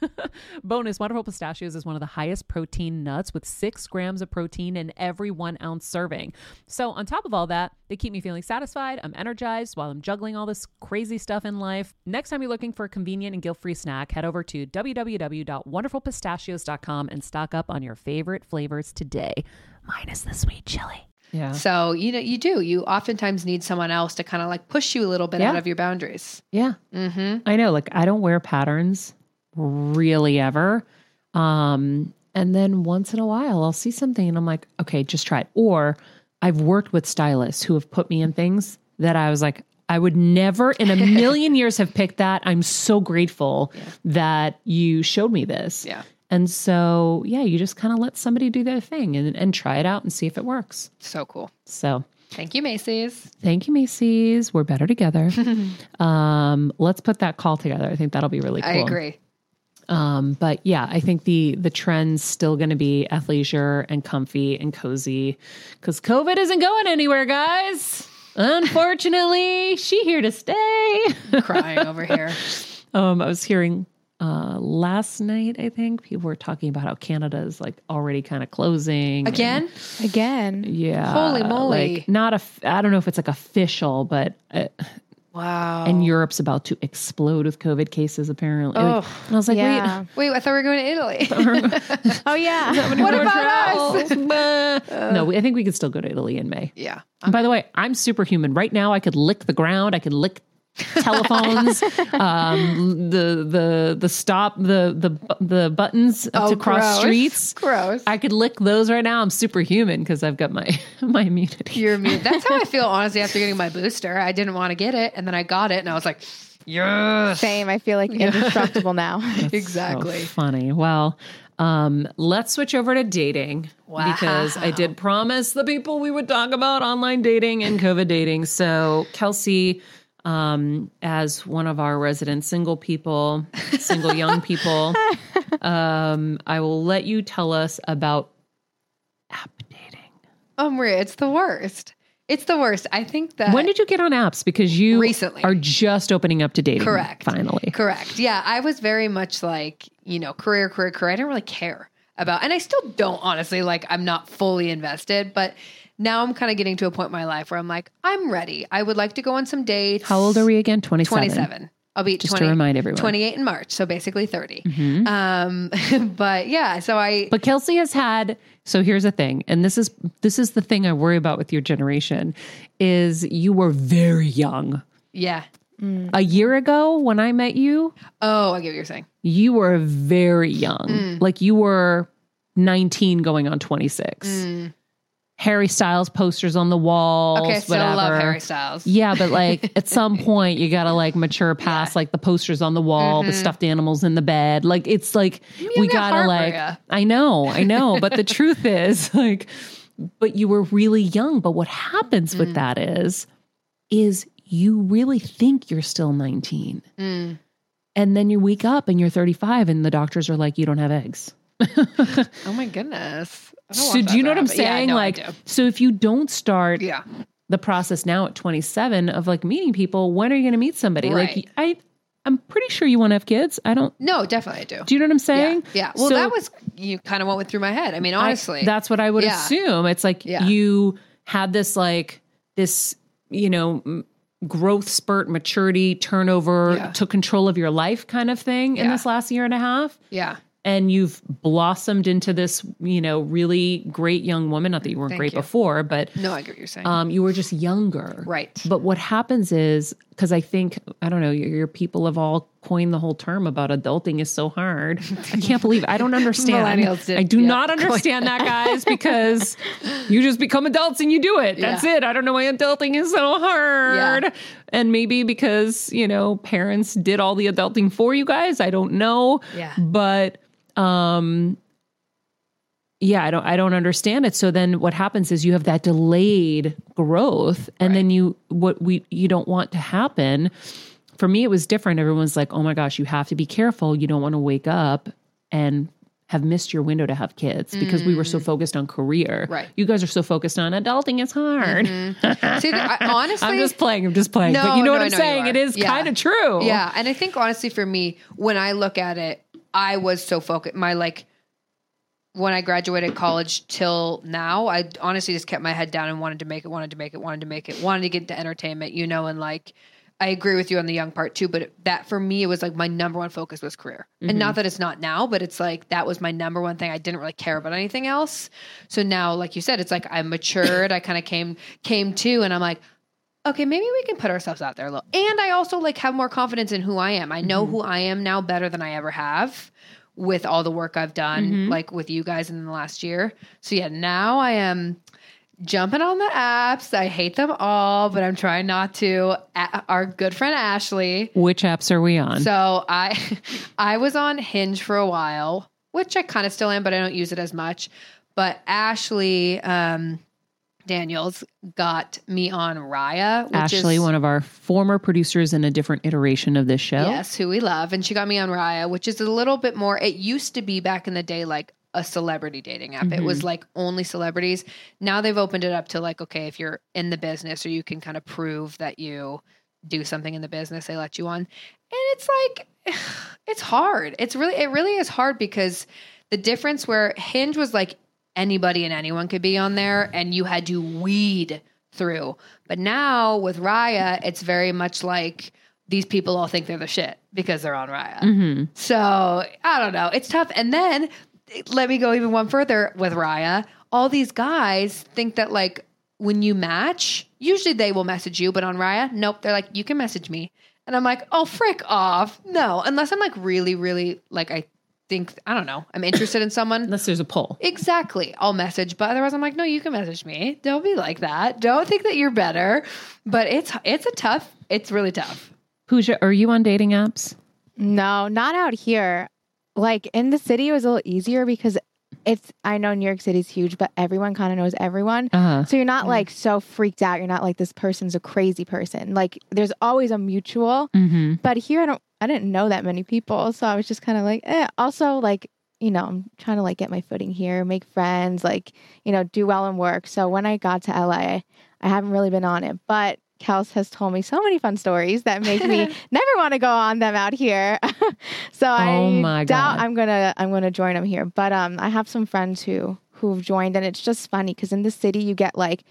(laughs) Bonus Wonderful Pistachios is one of the highest protein nuts with six grams of protein in every one ounce serving. So, on top of all that, they keep me feeling satisfied. I'm energized while I'm juggling all this crazy stuff in life. Next time you're looking for a convenient and guilt free snack, head over to www.wonderfulpistachios.com and stock up on your favorite flavors today, minus the sweet chili. Yeah. So, you know, you do. You oftentimes need someone else to kind of like push you a little bit Yeah. out of your boundaries. Yeah. Mm-hmm. I know. Like, I don't wear patterns really ever. Um, and then once in a while, I'll see something and I'm like, okay, just try it. Or I've worked with stylists who have put me in things that I was like, I would never in a (laughs) million years have picked that. I'm so grateful that you showed me this. Yeah. And so, yeah, you just kind of let somebody do their thing and, and try it out and see if it works. So cool. So, Thank you, Macy's. thank you, Macy's. We're better together. (laughs) um, let's put that call together. I think that'll be really cool. I agree. Um, but yeah, I think the the trend's still going to be athleisure and comfy and cozy because COVID isn't going anywhere, guys. Unfortunately, (laughs) she here to stay. (laughs) Crying over here. Um, I was hearing uh, last night. I think people were talking about how Canada is like already kind of closing and- Again? Again. yeah, Holy moly. Like not a. f- I don't know if it's like official, but uh, Wow. and Europe's about to explode with COVID cases apparently. Like, Oh. and I was like, yeah. wait. (laughs) Wait, I thought we were going to Italy. (laughs) (laughs) Oh yeah. what about us? us? no, I think we could still go to Italy in May. Yeah. And by the way, I'm superhuman. Right now, I could lick the ground. I could lick telephones, (laughs) um, the the the stop the the the buttons to cross gross. streets. Gross. I could lick those right now. I'm superhuman because I've got my (laughs) my immunity. You're mute. (laughs) That's how I feel, honestly, after getting my booster. I didn't want to get it, and then I got it, and I was like, yes. Same. I feel like indestructible now. Exactly. So funny. Well, um, let's switch over to dating because I did promise the people we would talk about online dating and COVID dating. So, Kelsey, um, as one of our resident single people, single young (laughs) people, um, I will let you tell us about app dating. Oh, Maria, it's the worst. It's the worst. I think that. When did you get on apps? Because you Recently. are just opening up to dating. Correct. Finally. Correct. Yeah, I was very much like, you know, career, career, career. I didn't really care about, and I still don't honestly. Like, I'm not fully invested, but now I'm kind of getting to a point in my life where I'm like, I'm ready. I would like to go on some dates. How old are we again? 27. 27. I'll be Just 20, to remind everyone. 28 in March, so basically 30. Mhm. Um, (laughs) but yeah, so I But Kelsey has had so here's the thing, and this is this is the thing I worry about with your generation is you were very young. yeah. A year ago when I met you, Oh, I get what you're saying. you were very young. Mm. Like you were 19 going on 26. Mm. Harry Styles posters on the walls, Okay, so I still whatever. love Harry Styles. Yeah, but like (laughs) at some point you gotta like mature past like the posters on the wall, the stuffed animals in the bed. Like it's like we Mm-hmm. gotta like. I know, I know. but the (laughs) truth is like but you were really young. But what happens Mm. with that is is you really think you're still 19. Mm. And then you wake up and you're 35 and the doctors are like, you don't have eggs. (laughs) Oh my goodness. I So do you know what I'm happen. Yeah, saying? no, like, so if you don't start yeah. the process now at 27 of like meeting people, when are you going to meet somebody? Right. Like, I, I'm pretty sure you want to have kids. I don't. No, definitely I do. Do you know what I'm saying? Yeah. yeah. Well, So that was you kind of what went through my head. I mean, I- honestly. that's what I would Yeah. assume. It's like you had this like this, you know. Growth spurt, maturity, turnover, took control of your life kind of thing in this last year and a half. yeah. And you've blossomed into this, you know, really great young woman. Not that you weren't Thank great you. before, but No, I get what you're saying. um, you were just younger. right. But what happens is, because I think, I don't know, your, your people have all coined the whole term about adulting is so hard. I can't believe I don't understand. Millennials did, I do yeah, not understand that, guys, because you just become adults and you do it. That's Yeah. it. I don't know why adulting is so hard. Yeah. And maybe because, you know, parents did all the adulting for you guys. I don't know. Yeah. But um yeah i don't i don't understand it so then what happens is you have that delayed growth and then you what we you don't want to happen for me it was different. Everyone's like oh my gosh you have to be careful. You don't want to wake up and have missed your window to have kids because we were so focused on career. Mm. Right. you guys are so focused on adulting. Is hard. See, I, honestly, (laughs) i'm just playing i'm just playing. No, but you know no, what i'm you saying? It is Yeah. kind of true. Yeah, and I think honestly for me, when I look at it, I was so focused. My like when I graduated college till now, I honestly just kept my head down and wanted to make it, wanted to make it, wanted to make it, wanted to get into entertainment, you know, and like I agree with you on the young part too, but that for me, it was like my number one focus was career. And not mhm. that it's not now, but it's like that was my number one thing. I didn't really care about anything else. So now, like you said, it's like I matured. I kind of came came to, and I'm like, okay, maybe we can put ourselves out there a little. And I also like have more confidence in who I am. I know mm-hmm. who I am now better than I ever have with all the work I've done, mm-hmm. like with you guys in the last year. So yeah, now I am jumping on the apps. I hate them all, but I'm trying not to. A- our good friend Ashley. Which apps are we on? So I (laughs) I was on Hinge for a while, which I kind of still am, but I don't use it as much. But Ashley um Daniels got me on Raya, which Ashley, is, one of our former producers in a different iteration of this show. Yes, who we love. And she got me on Raya, which is a little bit more, it used to be back in the day like a celebrity dating app. It was mm-hmm. like only celebrities. Now they've opened it up to like, okay, if you're in the business or you can kind of prove that you do something in the business, they let you on. And it's like, (sighs) it's hard. It's really, it really is hard because the difference where Hinge was like anybody and anyone could be on there and you had to weed through. But now with Raya, it's very much like these people all think they're the shit because they're on Raya. Mm-hmm. So I don't know. It's tough. And then let me go even one further with Raya. All these guys think that like when you match, usually they will message you, but on Raya, nope. They're like, you can message me. And I'm like, oh, frick off. No, unless I'm like really, really like, I think, I don't know, I'm interested in someone. Unless there's a poll. Exactly. I'll message, but otherwise I'm like, no, you can message me. Don't be like that. Don't think that you're better. But it's it's a tough, it's really tough. Pooja, are you on dating apps? No, not out here. Like in the city, it was a little easier because it's, I know New York City's huge, but everyone kind of knows everyone. Uh-huh. So you're not like so freaked out. You're not like this person's a crazy person. Like there's always a mutual. Mm-hmm. But here, I don't, I didn't know that many people. So I was just kind of like, eh. Also, like, you know, I'm trying to like get my footing here, make friends, like, you know, do well in work. So when I got to LA, I haven't really been on it. But Kels has told me so many fun stories that make me (laughs) never want to go on them out here. (laughs) so I Oh my doubt God. I'm gonna I'm gonna join them here. But um, I have some friends who who've joined, and it's just funny because in the city you get like.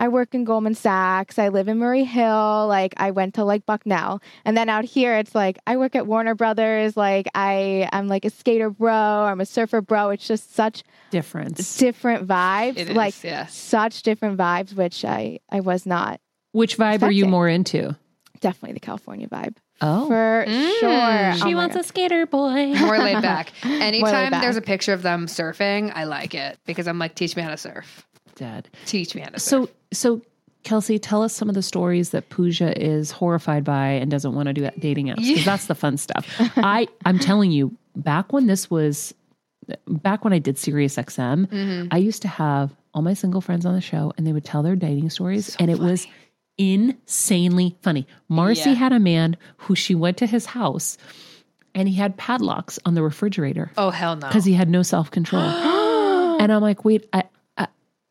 I work in Goldman Sachs. I live in Murray Hill. Like I went to like Bucknell, and then out here it's like I work at Warner Brothers. Like I I'm like a skater bro. I'm a surfer bro. It's just such Difference. different vibes. It is, like yes. such different vibes, which I I was not Which vibe are you Expecting. more into? definitely the California vibe Oh. for Mm. sure. she Oh wants God. a skater boy. (laughs) More laid back. (laughs) Anytime back. there's a picture of them surfing, I like it because I'm like, teach me how to surf. Dad, Teach me how to surf. So, so Kelsey, tell us some of the stories that Pooja is horrified by and doesn't want to do at dating apps because that's the fun stuff. (laughs) I, I'm telling you, back when this was, back when I did Sirius XM, I used to have all my single friends on the show, and they would tell their dating stories, and it was insanely funny. Marcy Yeah. had a man who she went to his house, and he had padlocks on the refrigerator oh hell no. because he had no self control. (gasps) and I'm like, wait, I, I,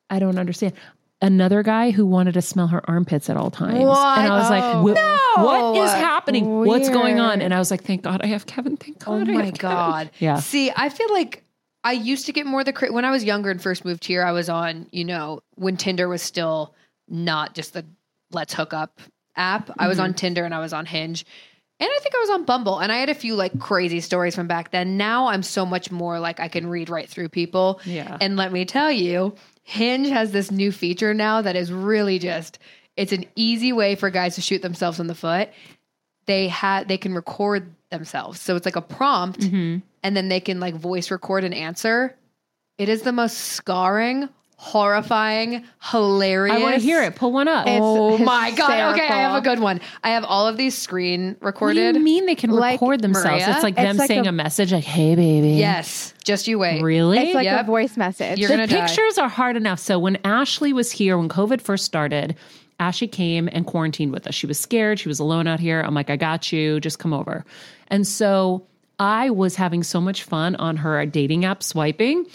I don't understand. Another guy who wanted to smell her armpits at all times, What? and I was like, Oh, "Wh- "What no. is happening? What's going on?" And I was like, "Thank God I have Kevin. Thank Oh God." I my have Kevin." god. Yeah. See, I feel like I used to get more the cra- when I was younger and first moved here. I was on, you know, when Tinder was still not just the let's hook up app. I was on Tinder and I was on Hinge. And I think I was on Bumble and I had a few like crazy stories from back then. Now I'm so much more like I can read right through people. Yeah. And let me tell you, Hinge has this new feature now that is really just it's an easy way for guys to shoot themselves in the foot. They had they can record themselves. So it's like a prompt Mm-hmm. and then they can like voice record an answer. It is the most scarring, horrifying, hilarious. I want to hear it. Pull one up. It's Oh my god. Okay, I have a good one. I have all of these screen what do recorded. you mean they can Like record themselves? Maria? It's like It's them like saying a, a- message, like, "Hey, baby." Yes. Just you wait. Really? It's like Yep. a voice message. You're the gonna die. pictures are hard enough. So when Ashley was here, when COVID first started, Ashley came and quarantined with us. She was scared. She was alone out here. I'm like, I got you. Just come over. And so I was having so much fun on her dating app swiping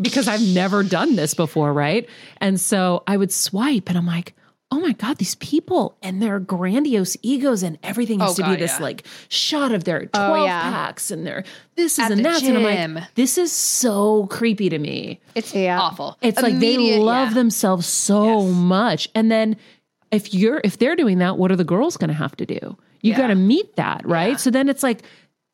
because I've never done this before, right? And so I would swipe and I'm like, oh my God, these people and their grandiose egos and everything has Oh, to be this yeah. like shot of their Oh, 12 yeah. packs and their this is At and that. And I'm like, this is so creepy to me. It's Yeah. awful. It's like they love yeah. themselves so Yes. much. And then if you're if they're doing that, what are the girls going to have to do? You Yeah. got to meet that, right? Yeah. So then it's like it-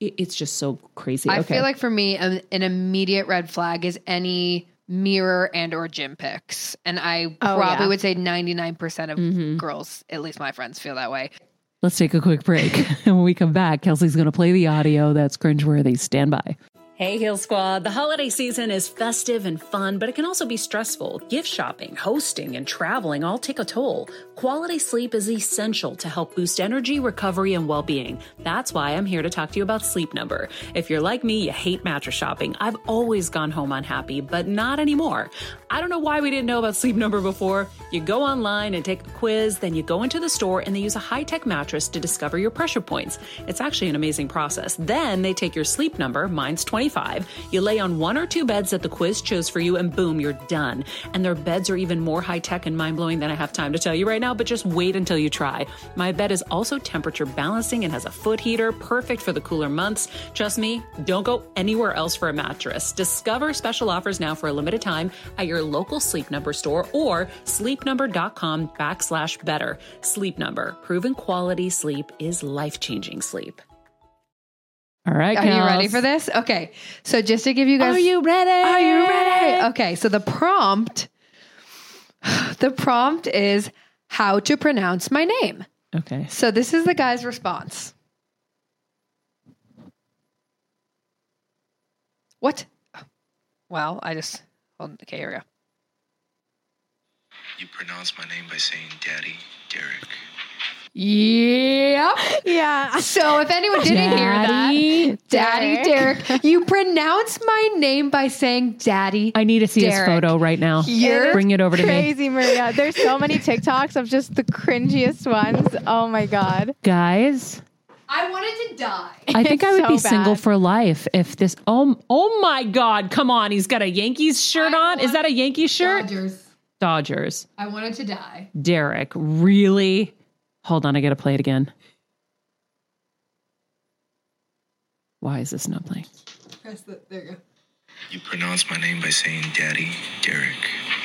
it's just so crazy. I okay. feel like for me, an, an immediate red flag is any mirror and or gym pics, and I Oh, probably yeah. would say ninety nine percent of Mhm. girls, at least my friends, feel that way. Let's take a quick break. (laughs) and when we come back, Kelsey's going to play the audio that's cringeworthy. Stand by. Hey, Heal Squad. The holiday season is festive and fun, but it can also be stressful. Gift shopping, hosting, and traveling all take a toll. Quality sleep is essential to help boost energy, recovery, and well being. That's why I'm here to talk to you about Sleep Number. If you're like me, you hate mattress shopping. I've always gone home unhappy, but not anymore. I don't know why we didn't know about Sleep Number before. You go online and take a quiz, then you go into the store and they use a high tech mattress to discover your pressure points. It's actually an amazing process. Then they take your sleep number, mine's 25. You lay on one or two beds that the quiz chose for you, and boom, you're done. And their beds are even more high tech and mind blowing than I have time to tell you right now, but just wait until you try. My bed is also temperature balancing and has a foot heater, perfect for the cooler months. Trust me, don't go anywhere else for a mattress. Discover special offers now for a limited time at your local Sleep Number store or sleepnumber.com backslash better. Sleep Number, proven quality sleep is life changing sleep. All right, Are you ready for this? Okay, so just to give you guys, Are you ready? Are you ready? Okay, so the prompt, (sighs) the prompt is how to pronounce my name. Okay. So this is the guy's response. What? Well, I just hold. Okay, here we go. You pronounce my name by saying Daddy Derek. Yep. Yeah. So if anyone didn't hear Daddy. that, Daddy Derek, you pronounce my name by saying Daddy. I need to see his photo right now. You're Bring it over to me. Crazy, Maria. There's so many TikToks of just the cringiest ones. Oh my god. Guys, I wanted to die. I think I (laughs) would so be single for life if this. Oh, oh my God! Come on, he's got a Yankees shirt I on. Is that a Yankees shirt? Dodgers. Dodgers. I wanted to die. Derek, really? Hold on, I got to play it again. Why is this not playing? Press the, there you go. You pronounce my name by saying Daddy Derek.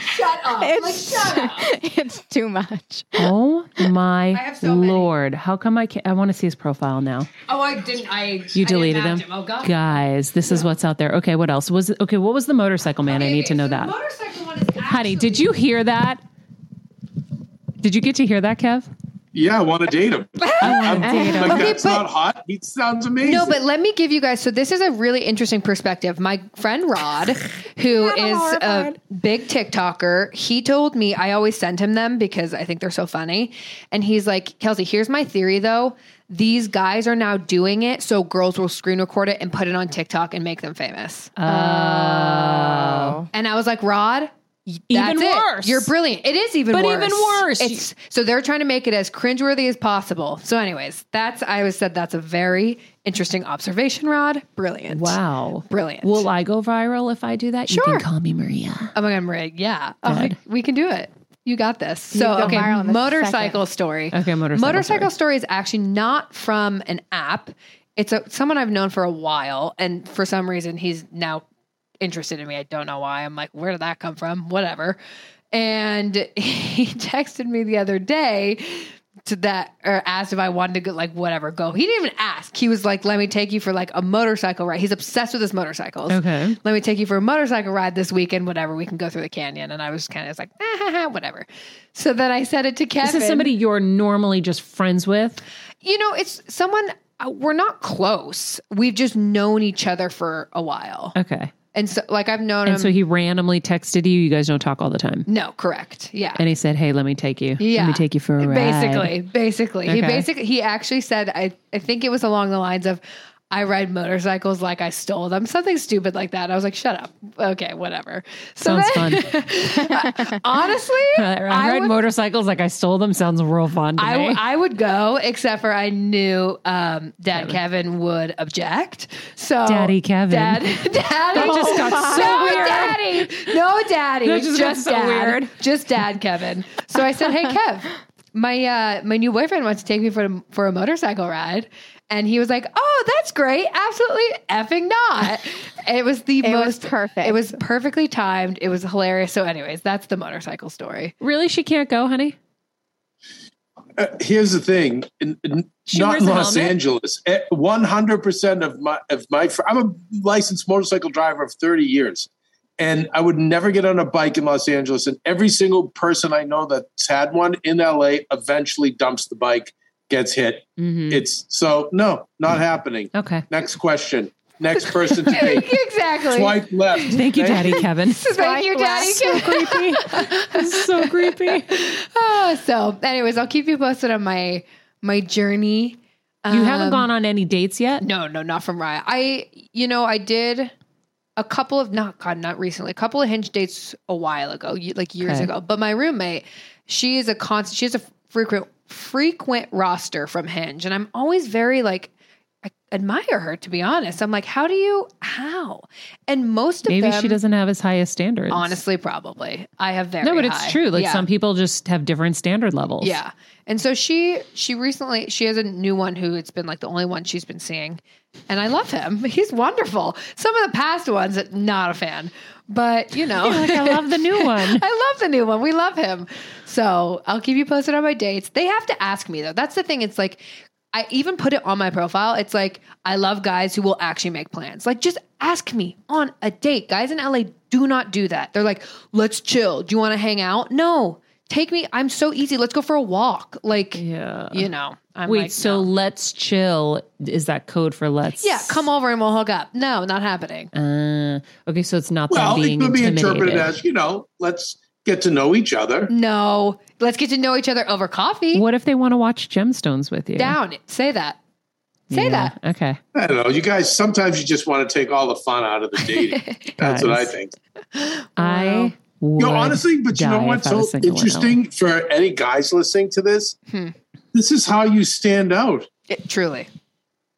Shut up. It's like, shut up. (laughs) it's too much. Oh my have so many. lord! How come I can't? I want to see his profile now. Oh, I didn't. I You deleted him. Oh, God. Guys, this is what's out there. Okay, what else was? Okay, what was the motorcycle man? I need to know that. Motorcycle one is actually- Honey, did you hear that? Did you get to hear that, Kev? Yeah, I want to date him. (laughs) I'm, date him. like, Okay, that's but- not hot. He sounds amazing. No, but let me give you guys. So this is a really interesting perspective. My friend Rod, (laughs) who is a horrified. big TikToker, he told me I always send him them because I think they're so funny. And he's like, Kelsey, here's my theory though. These guys are now doing it so girls will screen record it and put it on TikTok and make them famous. Oh. And I was like, Rod, y- Even that's it. worse. You're brilliant. It is even But worse. But even worse. It's so they're trying to make it as cringeworthy as possible. So, anyways, that's I always said that's a very interesting observation, Rod. Brilliant. Wow. Brilliant. Will I go viral if I do that? You Sure. can call me Maria. Oh my god, Maria. Yeah. Oh, we can do it. You got this. So go okay, viral in a motorcycle second. story. Okay, motorcycle Motorcycle story is actually not from an app. It's a someone I've known for a while, and for some reason he's now interested in me. I don't know why. I'm like, where did that come from? Whatever. And (laughs) he texted me the other day to that or asked if I wanted to go like whatever go. He didn't even ask. He was like, "Let me take you for like a motorcycle ride." He's obsessed with his motorcycles. Okay. Let me take you for a motorcycle ride this weekend. Whatever, we can go through the canyon. And I was kind of like, ah, ha, ha, whatever. So then I said it to Kevin. This is somebody you're normally just friends with. you know, it's someone. Uh, we're not close. We've just known each other for a while, Okay. And so like I've known And him. so he randomly texted you. You guys don't talk all the time. no, correct. Yeah. And he said, "Hey, let me take you. Yeah. Let me take you for a ride." Basically, basically, he basically he actually said, I I think it was along the lines of, I ride motorcycles like I stole them, something stupid like that. I was like, shut up. Okay, whatever. So Sounds fun. (laughs) honestly, (laughs) I ride would- motorcycles like I stole them. Sounds real fun to I, w- I would go, except for I knew um, Dad Kevin would object. So Daddy Kevin. Dad, (laughs) Daddy, That just got so no, weird. Daddy, no, Daddy, That just got so Dad, weird. just Dad Kevin. So I said, Hey, Kev, my uh, my new boyfriend wants to take me for a, for a motorcycle ride. And he was like, "Oh, that's great! Absolutely effing not!" (laughs) It was the It was most perfect. It was perfectly timed. It was hilarious. So, anyways, that's the motorcycle story. really, she can't go, honey. Uh, here's the thing: in, in- not in Los helmet? Angeles. One hundred percent of my of my fr- I'm a licensed motorcycle driver of thirty years, and I would never get on a bike in Los Angeles. And every single person I know that's had one in LA eventually dumps the bike, gets hit. Mhm. It's so no, not happening. Okay. Next question. Next person to (laughs) take. exactly. Swipe left. Thank you, Daddy Kevin. Thank you, Daddy. Kevin. so creepy. So creepy. Ah, (laughs) so, anyways, I'll keep you posted on my my journey. You haven't Um, gone on any dates yet? No, no, not from Raya. I, you know, I did a couple of not God, not recently, a couple of hinge dates a while ago, like years Okay. ago. But my roommate, she is a constant. She has a frequent frequent roster from Hinge, and I'm always very like. Admire her to be honest. I'm like, how do you how? And most of Maybe them, she doesn't have as high a standard. Honestly, probably. I have very No, but it's high. true. Like Yeah. some people just have different standard levels. Yeah. And so she she recently she has a new one who it's been like the only one she's been seeing. And I love him. (laughs) He's wonderful. Some of the past ones, not a fan. But you know, Like, I love the new (laughs) one. I love the new one. We love him. So I'll keep you posted on my dates. They have to ask me though. That's the thing. It's like I even put it on my profile. It's like I love guys who will actually make plans. Like just ask me on a date. Guys in LA do not do that. They're like, let's chill. Do you want to hang out? No. Take me. I'm so easy. Let's go for a walk. Like, Yeah. you know. I'm Wait, like, so no. let's chill. Is that code for let's? yeah, come over and we'll hook up. No, not happening. Uh, okay, so it's not Well, them it being could be intimidated. interpreted as you know, let's get to know each other. No, let's get to know each other over coffee. what if they want to watch gemstones with you? Down. Say that. Say Yeah, that. Okay. I don't know. You guys, sometimes you just want to take all the fun out of the dating. (laughs) That's what I think. I would You know, honestly, but you know die what's if I was so interesting for any guys listening to this? Hmm. This is how you stand out. It- truly.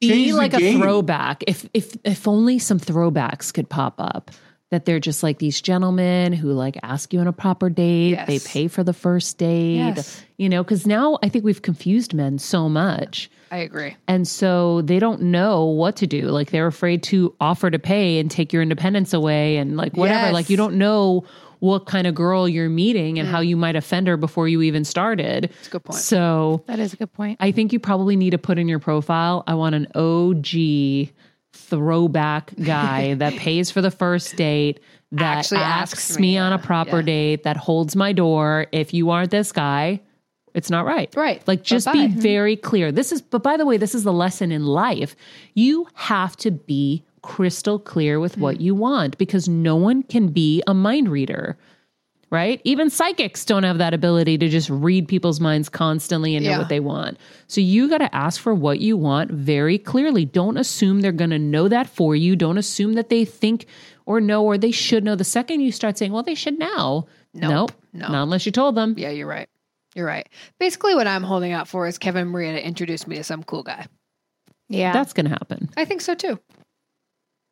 be Change the like a game. throwback. If if if only some throwbacks could pop up. That they're just like these gentlemen who like ask you on a proper date. Yes. They pay for the first date. Yes. You know, because now I think we've confused men so much. I agree. And so they don't know what to do. Like they're afraid to offer to pay and take your independence away and like whatever. Yes. Like you don't know what kind of girl you're meeting and how mm. you might offend her before you even started. That's a good point. So That is a good point. I think you probably need to put in your profile, I want an OG throwback guy (laughs) that pays for the first date, that Actually asks, asks me, me, on a proper yeah. date, that holds my door. If you aren't this guy, it's not right. Right. Like just be Bye-bye. very clear. This is, but by the way, this is the lesson in life. You have to be crystal clear with Hmm. what you want because no one can be a mind reader. Right? Even psychics don't have that ability to just read people's minds constantly and know Yeah. what they want. So you got to ask for what you want very clearly. Don't assume they're going to know that for you. Don't assume that they think or know or they should know. The second you start saying, well, they should know. Nope. Nope. No. Not unless you told them. Yeah, you're right. You're right. Basically, what I'm holding out for is Kevin Maria to introduce me to some cool guy. Yeah. That's going to happen. I think so too.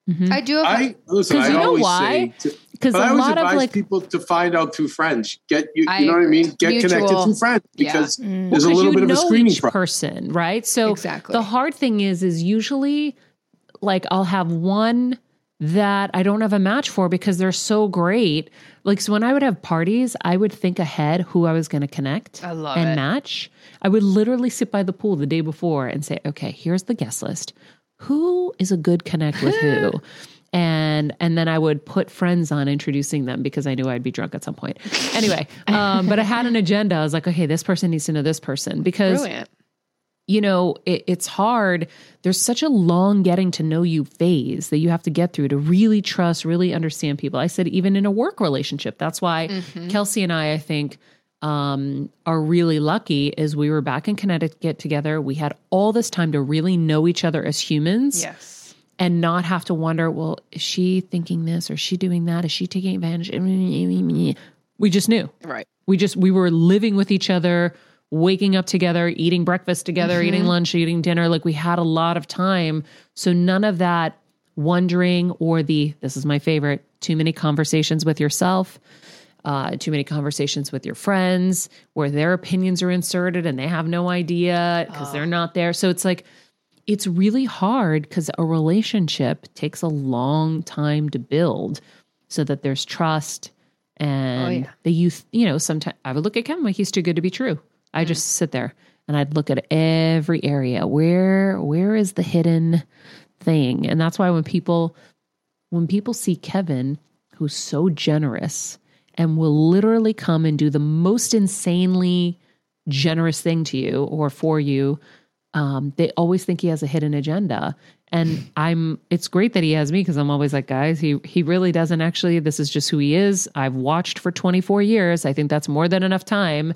Mhm. I do have. I listen. 'Cause I you know always why? say, to, Because but I a always lot of advise like, people to find out through friends. Get you, I you know what I mean. Get Mutual. connected through friends Yeah. because Mm. there's a little bit of a screening each process. person, right? So Exactly. the hard thing is, is usually like I'll have one that I don't have a match for because they're so great. Like so when I would have parties, I would think ahead who I was going to connect I love and it. match. I would literally sit by the pool the day before and say, "Okay, here's the guest list. Who is a good connect with who?" (laughs) And and then I would put friends on introducing them because I knew I'd be drunk at some point. (laughs) Anyway, um, but I had an agenda. I was like, okay, this person needs to know this person because Brilliant. you know, it, it's hard. There's such a long getting to know you phase that you have to get through to really trust, really understand people. I said, even in a work relationship. That's why Mm-hmm. Kelsey and I, I think, um, are really lucky is we were back in Connecticut together. We had all this time to really know each other as humans Yes. And not have to wonder, well, is she thinking this or is she doing that? Is she taking advantage? We just knew. Right. We just we were living with each other, waking up together, eating breakfast together, eating lunch, eating dinner. Like we had a lot of time. So none of that wondering or the this is my favorite, too many conversations with yourself. Uh, too many conversations with your friends where their opinions are inserted and they have no idea because they're not there. So it's like, it's really hard because a relationship takes a long time to build so that there's trust oh, and yeah. the youth you know sometimes i would look at kevin like he's too good to be true. I mm-hmm. just sit there and i'd look at every area. Where where is the hidden thing? And that's why when people when people see kevin who's so generous and will literally come and do the most insanely generous thing to you or for you um, they always think he has a hidden agenda. And i'm it's great that he has me because i'm always like guys he he really doesn't actually this is just who he is. I've watched for 24 years. I think that's more than enough time.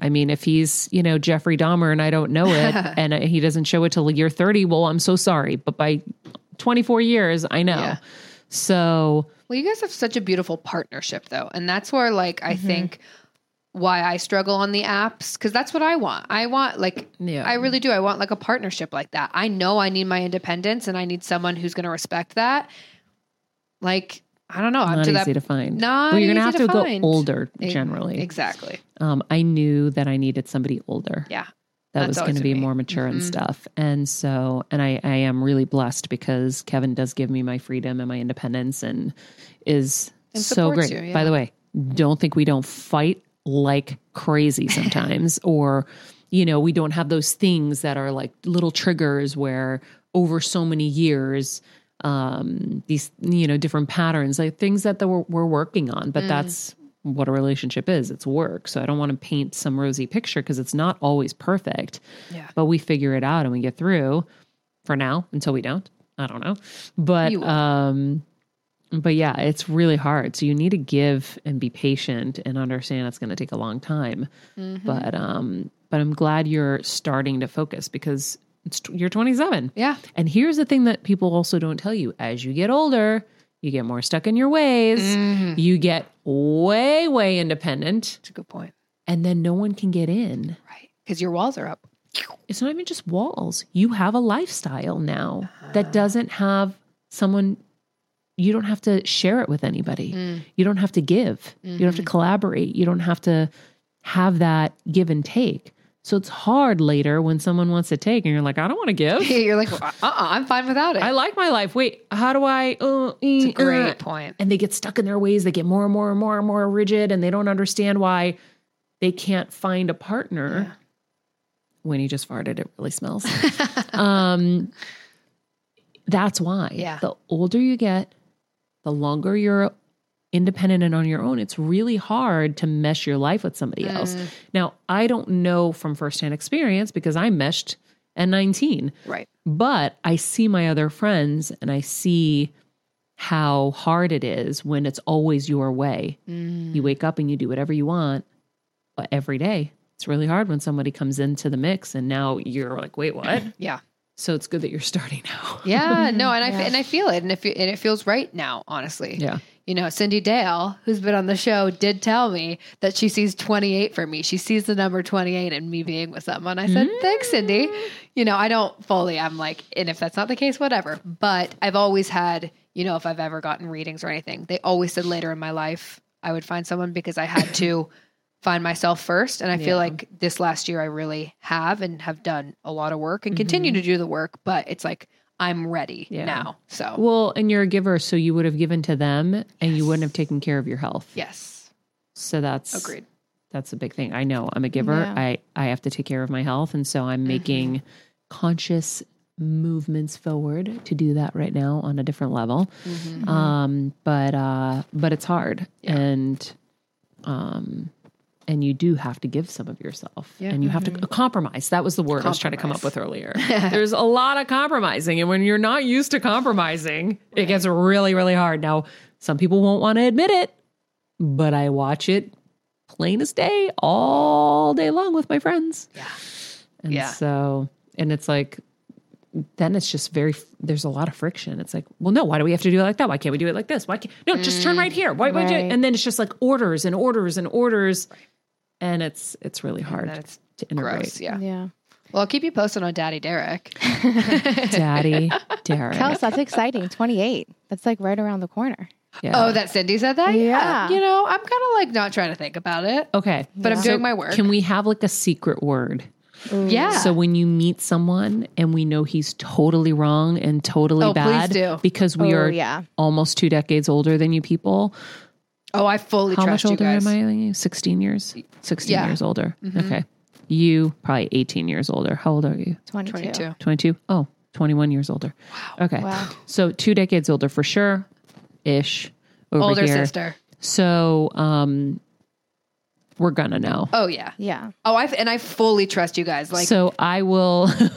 I mean if he's you know jeffrey dahmer and i don't know it (laughs) and he doesn't show it till year 30 well i'm so sorry. But by 24 years i know. Yeah. so Well, you guys have such a beautiful partnership, though. And that's where, like, I think why I struggle on the apps, because that's what I want. I want, like, Yeah. I really do. I want, like, a partnership like that. I know I need my independence and I need someone who's going to respect that. Like, I don't know. Not to easy that. to find not well you're gonna have to, to go older generally Exactly. um, i knew that i needed somebody older Yeah. that was going to be me. more mature and Mhm. stuff. And so, and I, I am really blessed because Kevin does give me my freedom and my independence and is And so great. you, By the way, don't think we don't fight like crazy sometimes (laughs) or, you know, we don't have those things that are like little triggers where over so many years, um, these, you know, different patterns, like things that the, we're, we're working on, Mm. but that's, what a relationship is. It's work. So I don't want to paint some rosy picture because it's not always perfect. Yeah. But we figure it out and we get through for now until we don't. I don't know. But um but yeah, it's really hard. So you need to give and be patient and understand it's going to take a long time. Mm-hmm. But um but I'm glad you're starting to focus because it's you're 27. Yeah. And here's the thing that people also don't tell you as you get older, you get more stuck in your ways, Mm-hmm. you get way, way independent, That's a good point. and then no one can get in. Right. Because your walls are up. It's not even just walls. You have a lifestyle now Uh-huh. that doesn't have someone, you don't have to share it with anybody. Mm. You don't have to give, you don't have Mm-hmm. to collaborate, you don't have to have that give and take. So it's hard later when someone wants to take and you're like, I don't want to give. (laughs) You're like, uh (laughs) uh-uh, I'm fine without it. I like my life. Wait, how do I? Uh, It's a uh, great uh, point. and they get stuck in their ways. They get more and more and more and more rigid, and they don't understand why they can't find a partner. When you just farted, it really smells. (laughs) um, that's why. Yeah. The older you get, the longer you're independent and on your own, it's really hard to mesh your life with somebody else. Mm. Now, I don't know from firsthand experience because I meshed at 19. Right. But I see my other friends and I see how hard it is when it's always your way. Mm. You wake up and you do whatever you want every day. It's really hard when somebody comes into the mix and now you're like, wait, what? Yeah. So it's good that you're starting (laughs) now. Yeah. No, and I Yeah. and I feel it, and if and it feels right now. Honestly. yeah. You know, Cindy Dale, who's been on the show, did tell me that she sees 28 for me. She sees the number 28 and me being with someone. I said, mm. thanks, Cindy. You know, I don't fully, I'm like, and if that's not the case, whatever. But I've always had, you know, if I've ever gotten readings or anything, they always said later in my life I would find someone because I had to (laughs) find myself first. And I Yeah. feel like this last year I really have and have done a lot of work and continue to do the work. But it's like, I'm ready Yeah. now. So, Well, and you're a giver, so you would have given to them and you wouldn't have taken care of your health. yes, So that's agreed. that's a big thing. I know I'm a giver. Yeah. I I have to take care of my health, and so I'm making conscious movements forward to do that right now on a different level. Um, but uh, but it's hard, and um, and you do have to give some of yourself, Yeah. and you have to mm-hmm. compromise. That was the word I was trying to come up with earlier. (laughs) There's a lot of compromising, and when you're not used to compromising, it gets really really hard. Now, some people won't want to admit it, but I watch it plain as day all day long with my friends. Yeah. And Yeah. so, and it's like, then it's just very, there's a lot of friction. It's like, well, no, why do we have to do it like that? Why can't we do it like this? Why can't, no, just turn mm. right here. Why, why do, Right. and then it's just like orders and orders and orders. And it's, it's really hard then it's to integrate. Gross. Yeah. Yeah. Well, I'll keep you posted on Daddy Derek. (laughs) Daddy, (laughs) Derek. Kels, that's exciting. 28. That's like right around the corner. Yeah. Oh, that Cindy said that? Yeah. You know, I'm kind of like not trying to think about it, okay. but I'm Yeah. doing my work. Can we have like a secret word? yeah. So when you meet someone and we know he's totally wrong and totally Oh, please bad do. because we Oh, are yeah. almost two decades older than you people. Oh, I fully trust you guys. How trust much older you guys. am I than 16 years? 16 Yeah. years older. Okay. You probably 18 years older. How old are you? 22. 22. 22? Oh, 21 years older. Wow. Okay. Wow. So two decades older for sure ish over Older here. sister. So um we're gonna know. Oh yeah. Yeah. Oh, I and I fully trust you guys. Like, so I will (laughs) (laughs)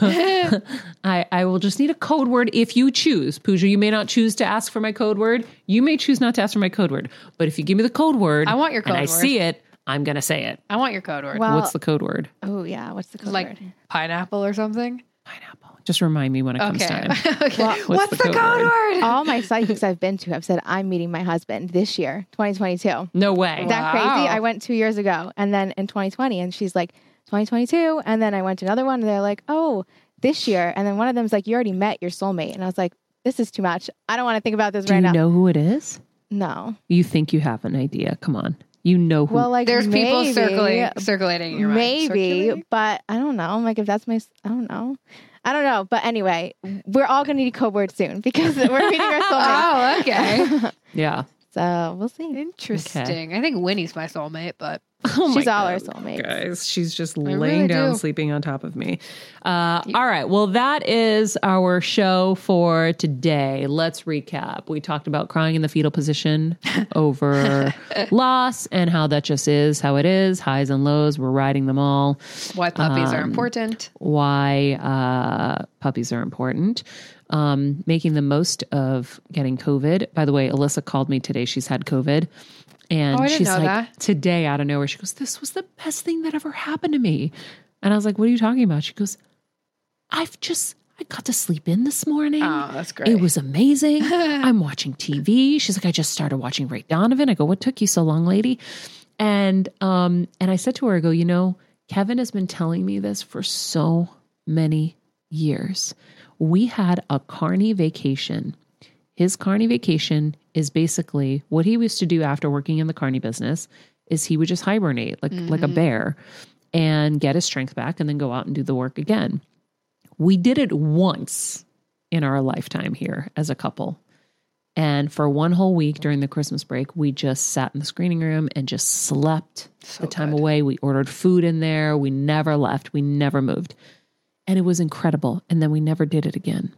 I I will just need a code word if you choose. Pooja, you may not choose to ask for my code word. You may choose not to ask for my code word. But if you give me the code word I want your and code I word. see it, I'm gonna say it. I want your code word. Well, What's the code word? oh, yeah. What's the code like word? pineapple or something. Pineapple. Just remind me when it comes Okay. time. (laughs) okay. What's What's, the the, code code, word? word? All my psychics I've been to have said, I'm meeting my husband this year, 2022. No way. that Wow. crazy. I went two years ago and then in 2020, and she's like, 2022. And then I went to another one and they're like, oh, this year. And then one of them's like, you already met your soulmate. And I was like, this is too much. I don't want to think about this Do right now. Do you know who it is? No. You think you have an idea. Come on. You know who Well, like, There's people maybe, circulating, circulating in your mind. Maybe, but I don't know. I'm Like, if that's my, I don't know. I don't know. But anyway, we're all going to need code words soon because we're meeting our soulmate. (laughs) Oh, okay. (laughs) Yeah. so we'll see. Interesting. I think Winnie's my soulmate, but (laughs) Oh She's my all our God, soulmates. Guys, she's just really laying down, do. sleeping on top of me. Uh, all right. Well, that is our show for today. Let's recap. We talked about crying in the fetal position (laughs) over loss and how that just is how it is highs and lows. We're riding them all. why puppies Um, are important. Why uh, puppies are important. Um, making the most of getting COVID. By the way, Alyssa called me today. She's had COVID. And Oh, she's like, that. today out of nowhere, she goes, This was the best thing that ever happened to me. And I was like, What are you talking about? She goes, I've just, I got to sleep in this morning. Oh, that's great. It was amazing. (laughs) I'm watching TV. She's like, I just started watching Ray Donovan. I go, What took you so long, lady? And um, and I said to her, I go, you know, Kevin has been telling me this for so many years. We had a carny vacation. His carny vacation is basically what he used to do after working in the carny business is he would just hibernate like like a mm-hmm. bear and get his strength back and then go out and do the work again. We did it once in our lifetime here as a couple. And for one whole week during the Christmas break, we just sat in the screening room and just slept the time good. away. We ordered food in there. We never left. We never moved. And it was incredible. And then we never did it again.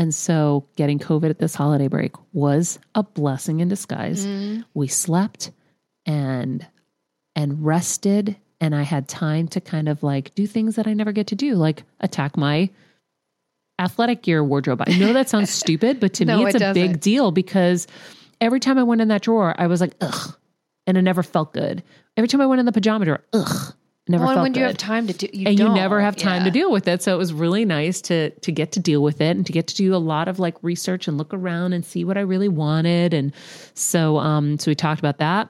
And so getting COVID at this holiday break was a blessing in disguise. Mm-hmm. We slept and and rested and I had time to kind of like do things that I never get to do, like attack my athletic gear wardrobe. I know that sounds (laughs) stupid, but to No, me it's it a big doesn't. deal because every time I went in that drawer, I was like, ugh, and it never felt good. Every time I went in the pajama drawer, ugh, never well, felt when good you have time to do? You and you never have time to deal with it so it was really nice to to get to deal with it and to get to do a lot of like research and look around and see what i really wanted and so um so we talked about that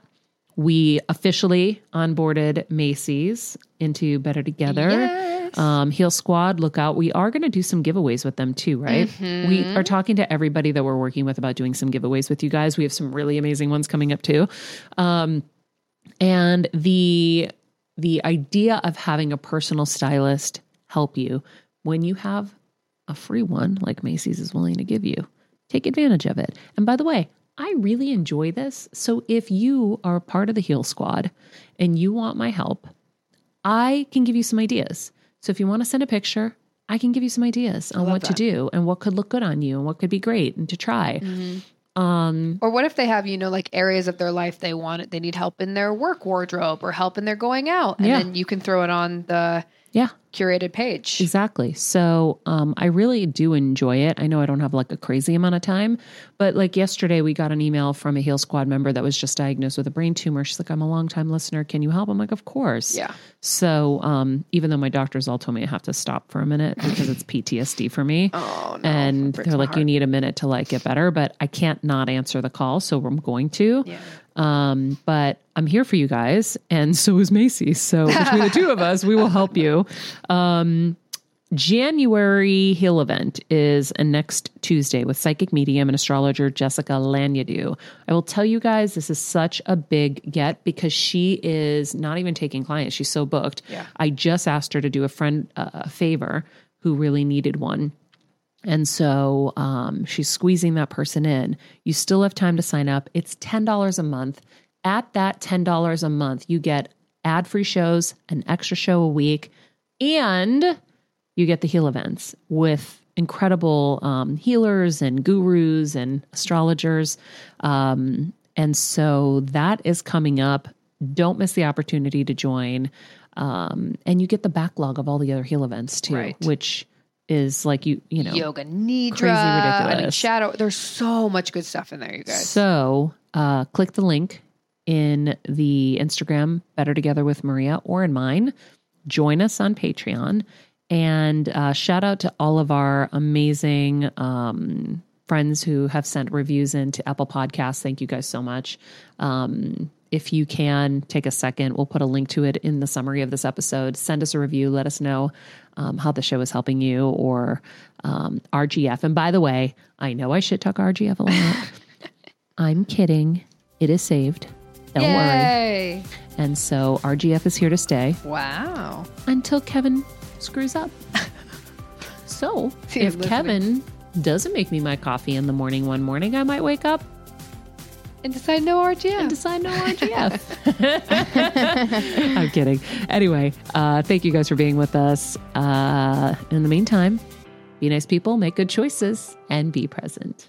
we officially onboarded macy's into better together Yes. um, Heal Squad, look out. We are going to do some giveaways with them too, right? We are talking to everybody that we're working with about doing some giveaways with you guys. We have some really amazing ones coming up too. Um, and the the idea of having a personal stylist help you when you have a free one like Macy's is willing to give you, take advantage of it. And by the way, I really enjoy this. So if you are a part of the Heal Squad and you want my help, I can give you some ideas. So if you want to send a picture, I can give you some ideas on what to do and what could look good on you and what could be great and to try. Um, Or what if they have, you know, like areas of their life they want it, they need help in their work wardrobe or help in their going out, and Yeah. then you can throw it on the yeah. curated page. Exactly. So um, I really do enjoy it. I know I don't have like a crazy amount of time, but like yesterday, we got an email from a Heal Squad member that was just diagnosed with a brain tumor. She's like, I'm a long time listener. Can you help? I'm like, Of course. Yeah. So um, even though my doctors all told me I have to stop for a minute because it's PTSD for me. (laughs) Oh no. and they're like, you need a minute to like get better, but I can't not answer the call. So I'm going to. Yeah. Um, but I'm here for you guys, and so is Macy. So between the two of us, we will help you. Um, January Heal event is a next Tuesday with psychic medium and astrologer Jessica Lanyadoo. I will tell you guys, this is such a big get because she is not even taking clients; she's so booked. Yeah. I just asked her to do a friend uh, a favor who really needed one. And so um, she's squeezing that person in. You still have time to sign up. It's $10 a month. At that $10 a month, you get ad free shows, an extra show a week, and you get the heal events with incredible um, healers and gurus and astrologers. Um, and so that is coming up. Don't miss the opportunity to join. Um, and you get the backlog of all the other heal events too, Right. which is like you, you know, Yoga Nidra. crazy I mean, shadow. There's so much good stuff in there, you guys. So uh, click the link in the Instagram Better Together with Maria or in mine. Join us on Patreon. And uh, shout out to all of our amazing um, friends who have sent reviews into Apple Podcasts. Thank you guys so much. Um, if you can take a second, we'll put a link to it in the summary of this episode. Send us a review. Let us know um, how the show is helping you or um, RGF. And by the way, I know I shit talk RGF a lot. (laughs) I'm kidding. It is saved. Don't worry. Yay. And so RGF is here to stay Wow. until Kevin screws up. (laughs) so (laughs) See, if. Kevin doesn't make me my coffee in the morning one morning, I might wake up And decide no RGM. and decide no RGF. (laughs) I'm kidding. Anyway, uh, thank you guys for being with us. Uh, in the meantime, be nice people, make good choices, and be present.